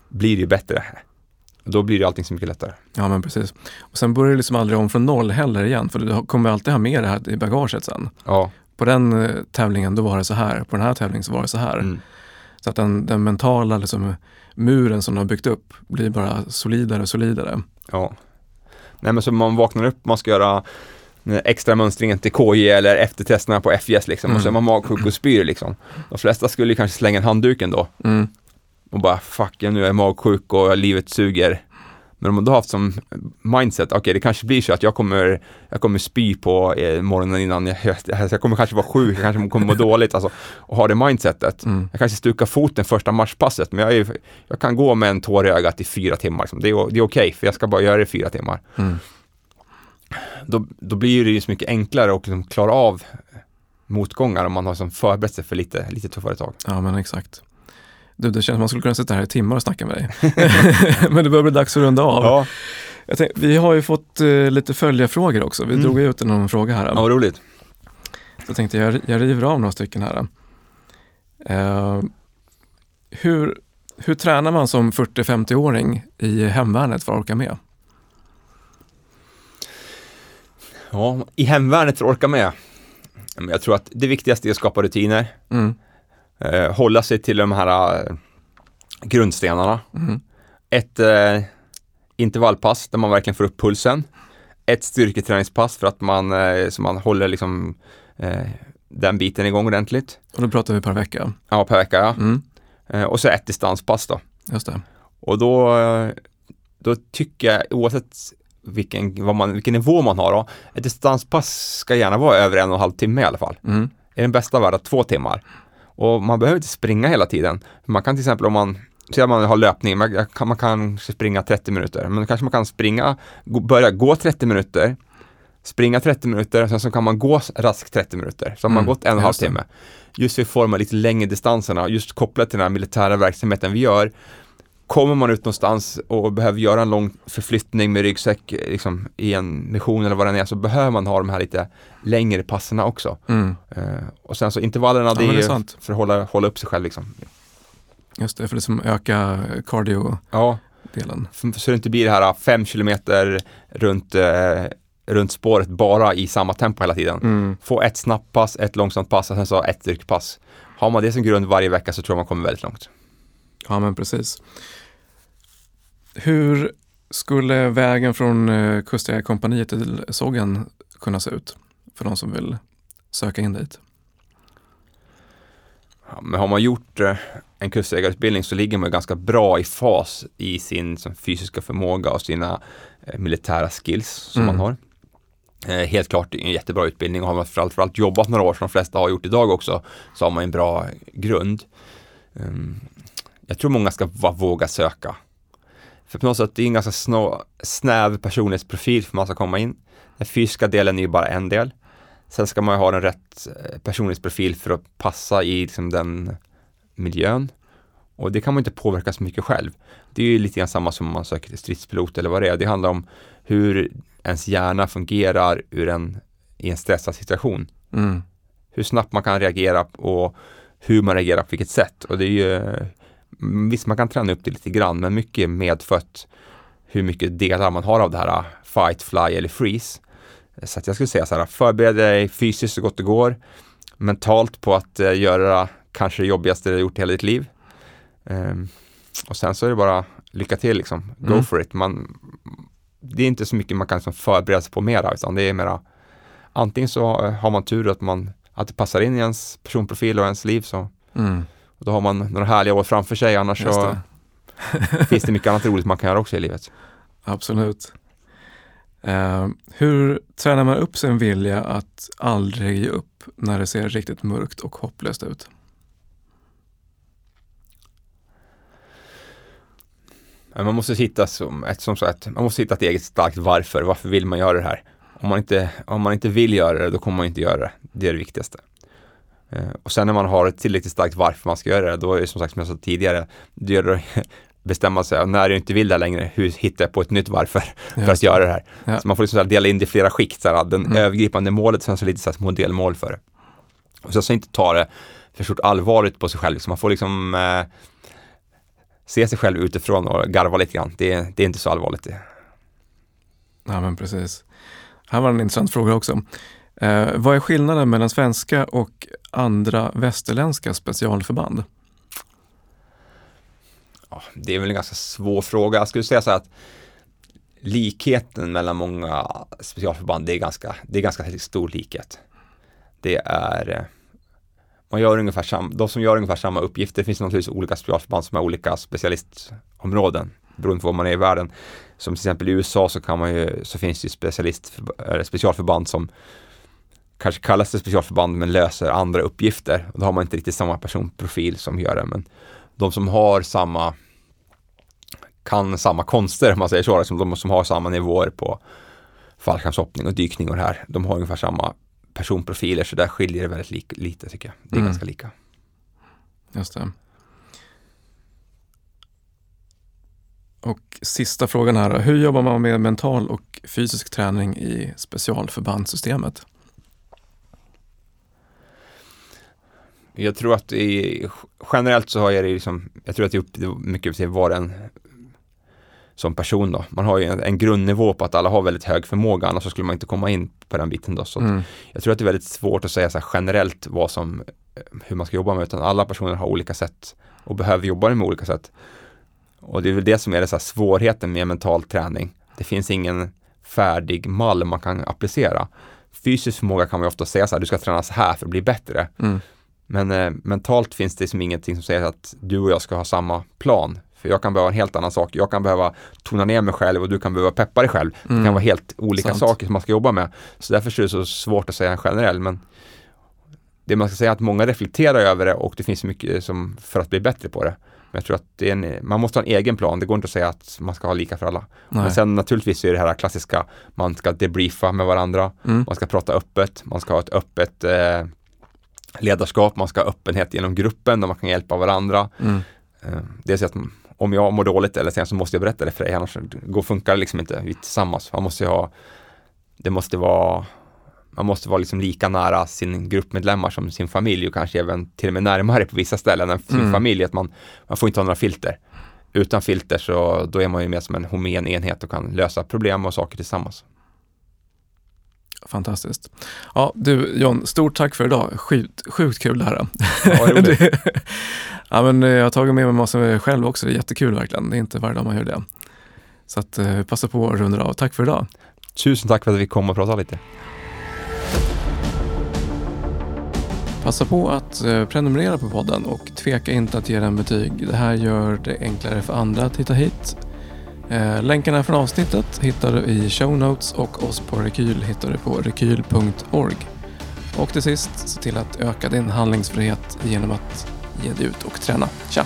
blir det ju bättre. Då blir det allting så mycket lättare. Ja, men precis. Och sen börjar det liksom aldrig om från noll heller igen, för du kommer alltid ha med det här i bagaget sen. Ja, På den eh, tävlingen då var det så här, på den här tävlingen så var det så här. mm. Så att den, den mentala liksom, muren som du har byggt upp blir bara solidare och solidare. ja. Nej men så man vaknar upp, man ska göra den extra mönstringen till KJ eller eftertesterna på FJS liksom och så är man magsjuk och spyr liksom. De flesta skulle kanske slänga en handduk då Mm. Och bara fuck, jag nu är jag magsjuk och livet suger. Men om man då haft som mindset, okej det kanske blir så att jag kommer, jag kommer spy på eh, morgonen innan, jag, jag, jag kommer kanske vara sjuk, jag kanske kommer må dåligt, alltså, och ha det mindsetet. Mm. Jag kanske stukar foten första matchpasset, men jag, är, jag kan gå med en tår i ögat i fyra timmar. Liksom. Det är, det är okej, för jag ska bara göra det i fyra timmar. Mm. Då, då blir det ju så mycket enklare att liksom klara av motgångar om man har som förberett sig för lite, lite tuffare tag. Ja, men exakt. Du, det känns som man skulle kunna sitta här i timmar och snacka med dig. men det börjar bli dags att runda av. Ja, Jag tänk, vi har ju fått eh, lite följarfrågor också. Vi Mm. drog ut någon fråga här. ja vad roligt. Så jag tänkte jag, jag river av några stycken här. Eh, hur, hur tränar man som 40-50-åring i hemvärnet för att orka med? Ja, i hemvärnet för att orka med. Jag tror att det viktigaste är att skapa rutiner, Mm. Eh, hålla sig till de här eh, grundstenarna. Mm. Ett eh, intervallpass där man verkligen får upp pulsen. Ett styrketräningspass för att man, eh, så man håller liksom eh, den biten igång ordentligt. Och då pratar vi per vecka. Ja, per vecka ja. Mm. Eh, och så ett distanspass då. Just det. Och då, då tycker jag oavsett vilken, vad man, vilken nivå man har då, ett distanspass ska gärna vara över en och en halv timme i alla fall. Mm. är den bästa värda två timmar. Och man behöver inte springa hela tiden. Man kan till exempel om man, säg att man har löpning, man kan, man kanske springa 30 minuter, men då kanske man kan springa, börja gå 30 minuter, springa 30 minuter, sen så kan man gå raskt 30 minuter. Så har man Mm, gått en och en halv timme. Just för att forma lite längre distanserna, just kopplat till den här militära verksamheten vi gör, Kommer man ut någonstans och behöver göra en lång förflyttning med ryggsäck liksom, i en mission eller vad det är så behöver man ha de här lite längre passerna också. Mm. Eh, och sen så intervallerna, det är det är sant. för att hålla, hålla upp sig själv liksom. Just det, för det som öka cardio-delen. Ja, f- så det inte blir det här 5 kilometer runt, eh, runt spåret bara i samma tempo hela tiden. Mm. Få ett snabbt pass, ett långsamt pass och sen så ett styrkepass. Har man det som grund varje vecka så tror jag man kommer väldigt långt. Ja, men precis. Hur skulle vägen från eh, Kustjägarkompaniet till sågen kunna se ut för de som vill söka in dit? Ja, men har man gjort eh, en kustjägarutbildning så ligger man ganska bra i fas i sin som, fysiska förmåga och sina eh, militära skills som Mm. man har. Eh, helt klart en jättebra utbildning och har man framförallt jobbat några år som de flesta har gjort idag också så har man en bra grund. Ehm, jag tror många ska våga söka. För på något sätt det är en ganska snå, snäv personlighetsprofil för man ska komma in. Den fysiska delen är ju bara en del. Sen ska man ju ha den rätt eh, personlighetsprofil för att passa i liksom, den miljön. Och det kan man inte påverka så mycket själv. Det är ju lite grann samma som om man söker till stridspilot eller vad det är. Det handlar om hur ens hjärna fungerar ur en, i en stressad situation. Mm. Hur snabbt man kan reagera och hur man reagerar på vilket sätt. Och det är ju, visst man kan träna upp det lite grann, men mycket medfött hur mycket delar man har av det här fight, fly eller freeze. Så att jag skulle säga så här, förbered dig fysiskt så gott det går, mentalt på att eh, göra kanske det jobbigaste du har gjort i hela ditt liv. Ehm, och sen så är det bara lycka till liksom, go Mm. for it. Man, det är inte så mycket man kan liksom förbereda sig på mera, utan det är mera antingen så eh, har man tur att, man, att det passar in i ens personprofil och ens liv så Mm. Då har man några härliga år framför sig, annars Just så det. finns det mycket annat roligt man kan göra också i livet. Absolut. Eh, hur tränar man upp sin vilja att aldrig ge upp när det ser riktigt mörkt och hopplöst ut? Man måste hitta som ett, som sagt, man måste hitta ett eget starkt varför. Varför vill man göra det här? Om man inte, om man inte vill göra det, då kommer man inte göra det. Det är det viktigaste. Eh, och sen när man har ett tillräckligt starkt varför man ska göra det, då är det som sagt som jag sa tidigare, det gäller att bestämma sig, när jag inte vill det här längre, hur hittar jag på ett nytt varför för att Just det. göra det här? Ja. Så man får liksom dela in det i flera skikt, så här, den Mm. övergripande målet, sen så lite så här små delmål för det. Och sen så inte ta det för stort allvarligt på sig själv, så man får liksom eh, se sig själv utifrån och garva lite grann. Det, det är inte så allvarligt det. Ja, men precis. Här var en intressant fråga också. Eh, vad är skillnaden mellan svenska och andra västerländska specialförband? Ja, det är väl en ganska svår fråga. Jag skulle säga så här att likheten mellan många specialförband, det är ganska, det är ganska stor likhet. Det är, eh, man gör ungefär sam, de som gör ungefär samma uppgifter, det finns naturligtvis olika specialförband som har olika specialistområden beroende på var man är i världen. Som till exempel i USA så kan man ju, så finns det specialist, specialförband som kanske kallas för specialförband men löser andra uppgifter. Och då har man inte riktigt samma personprofil som gör det. Men de som har samma kan samma konster om man säger så, liksom de som har samma nivåer på fallskärmshoppning och dykning och det här, de har ungefär samma personprofiler så där skiljer det väldigt lik, lite tycker jag. Det är Mm. ganska lika. Just det. Och sista frågan här. Hur jobbar man med mental och fysisk träning i specialförbandssystemet? Jag tror att i, generellt så har jag det liksom, jag tror att det är upp mycket upp till var en som person då. Man har ju en, en grundnivå på att alla har väldigt hög förmåga, annars så skulle man inte komma in på den biten då. Så Mm. Jag tror att det är väldigt svårt att säga så generellt vad som, eh, hur man ska jobba med, utan alla personer har olika sätt och behöver jobba med olika sätt. Och det är väl det som är det så svårigheten med mental träning. Det finns ingen färdig mall man kan applicera. Fysisk förmåga kan man ju ofta säga så här, du ska träna så här för att bli bättre. Mm. Men eh, mentalt finns det som ingenting som säger att du och jag ska ha samma plan. För jag kan behöva en helt annan sak. Jag kan behöva tona ner mig själv och du kan behöva peppa dig själv. Det Mm. kan vara helt olika Sant. saker som man ska jobba med. Så därför är det så svårt att säga en generell. Men det man ska säga är att många reflekterar över det och det finns mycket som för att bli bättre på det. Men jag tror att det en, man måste ha en egen plan. Det går inte att säga att man ska ha lika för alla. Nej. Men sen naturligtvis är det här klassiska, man ska debriefa med varandra, Mm. man ska prata öppet, man ska ha ett öppet eh, ledarskap, man ska ha öppenhet genom gruppen där man kan hjälpa varandra. Mm. Eh, det är så att om jag mår dåligt eller sen så måste jag berätta det för dig, annars går, funkar det liksom inte vi tillsammans. Man måste ha, det måste vara, man måste vara liksom lika nära sin gruppmedlemmar som sin familj och kanske även till och med närmare på vissa ställen än sin Mm. familj. Att man, man får inte ha några filter. Utan filter så då är man ju mer som en homogen enhet och kan lösa problem och saker tillsammans. Fantastiskt. Ja, du John, stort tack för idag. Sjukt, sjukt kul det här. Ja. Det- ja, men jag har tagit med mig massor själv också. Det är jättekul verkligen. Det är inte varje dag man gör det. Så att, eh, passa på att runda av. Tack för idag. Tusen tack för att vi kom och pratade lite. Passa på att eh, prenumerera på podden och tveka inte att ge den betyg. Det här gör det enklare för andra att hitta hit. Eh, länkarna från avsnittet hittar du i show notes och oss på Rekyl hittar du på rekyl.org. Och till sist, se till att öka din handlingsfrihet genom att ge dig ut och träna. Tja!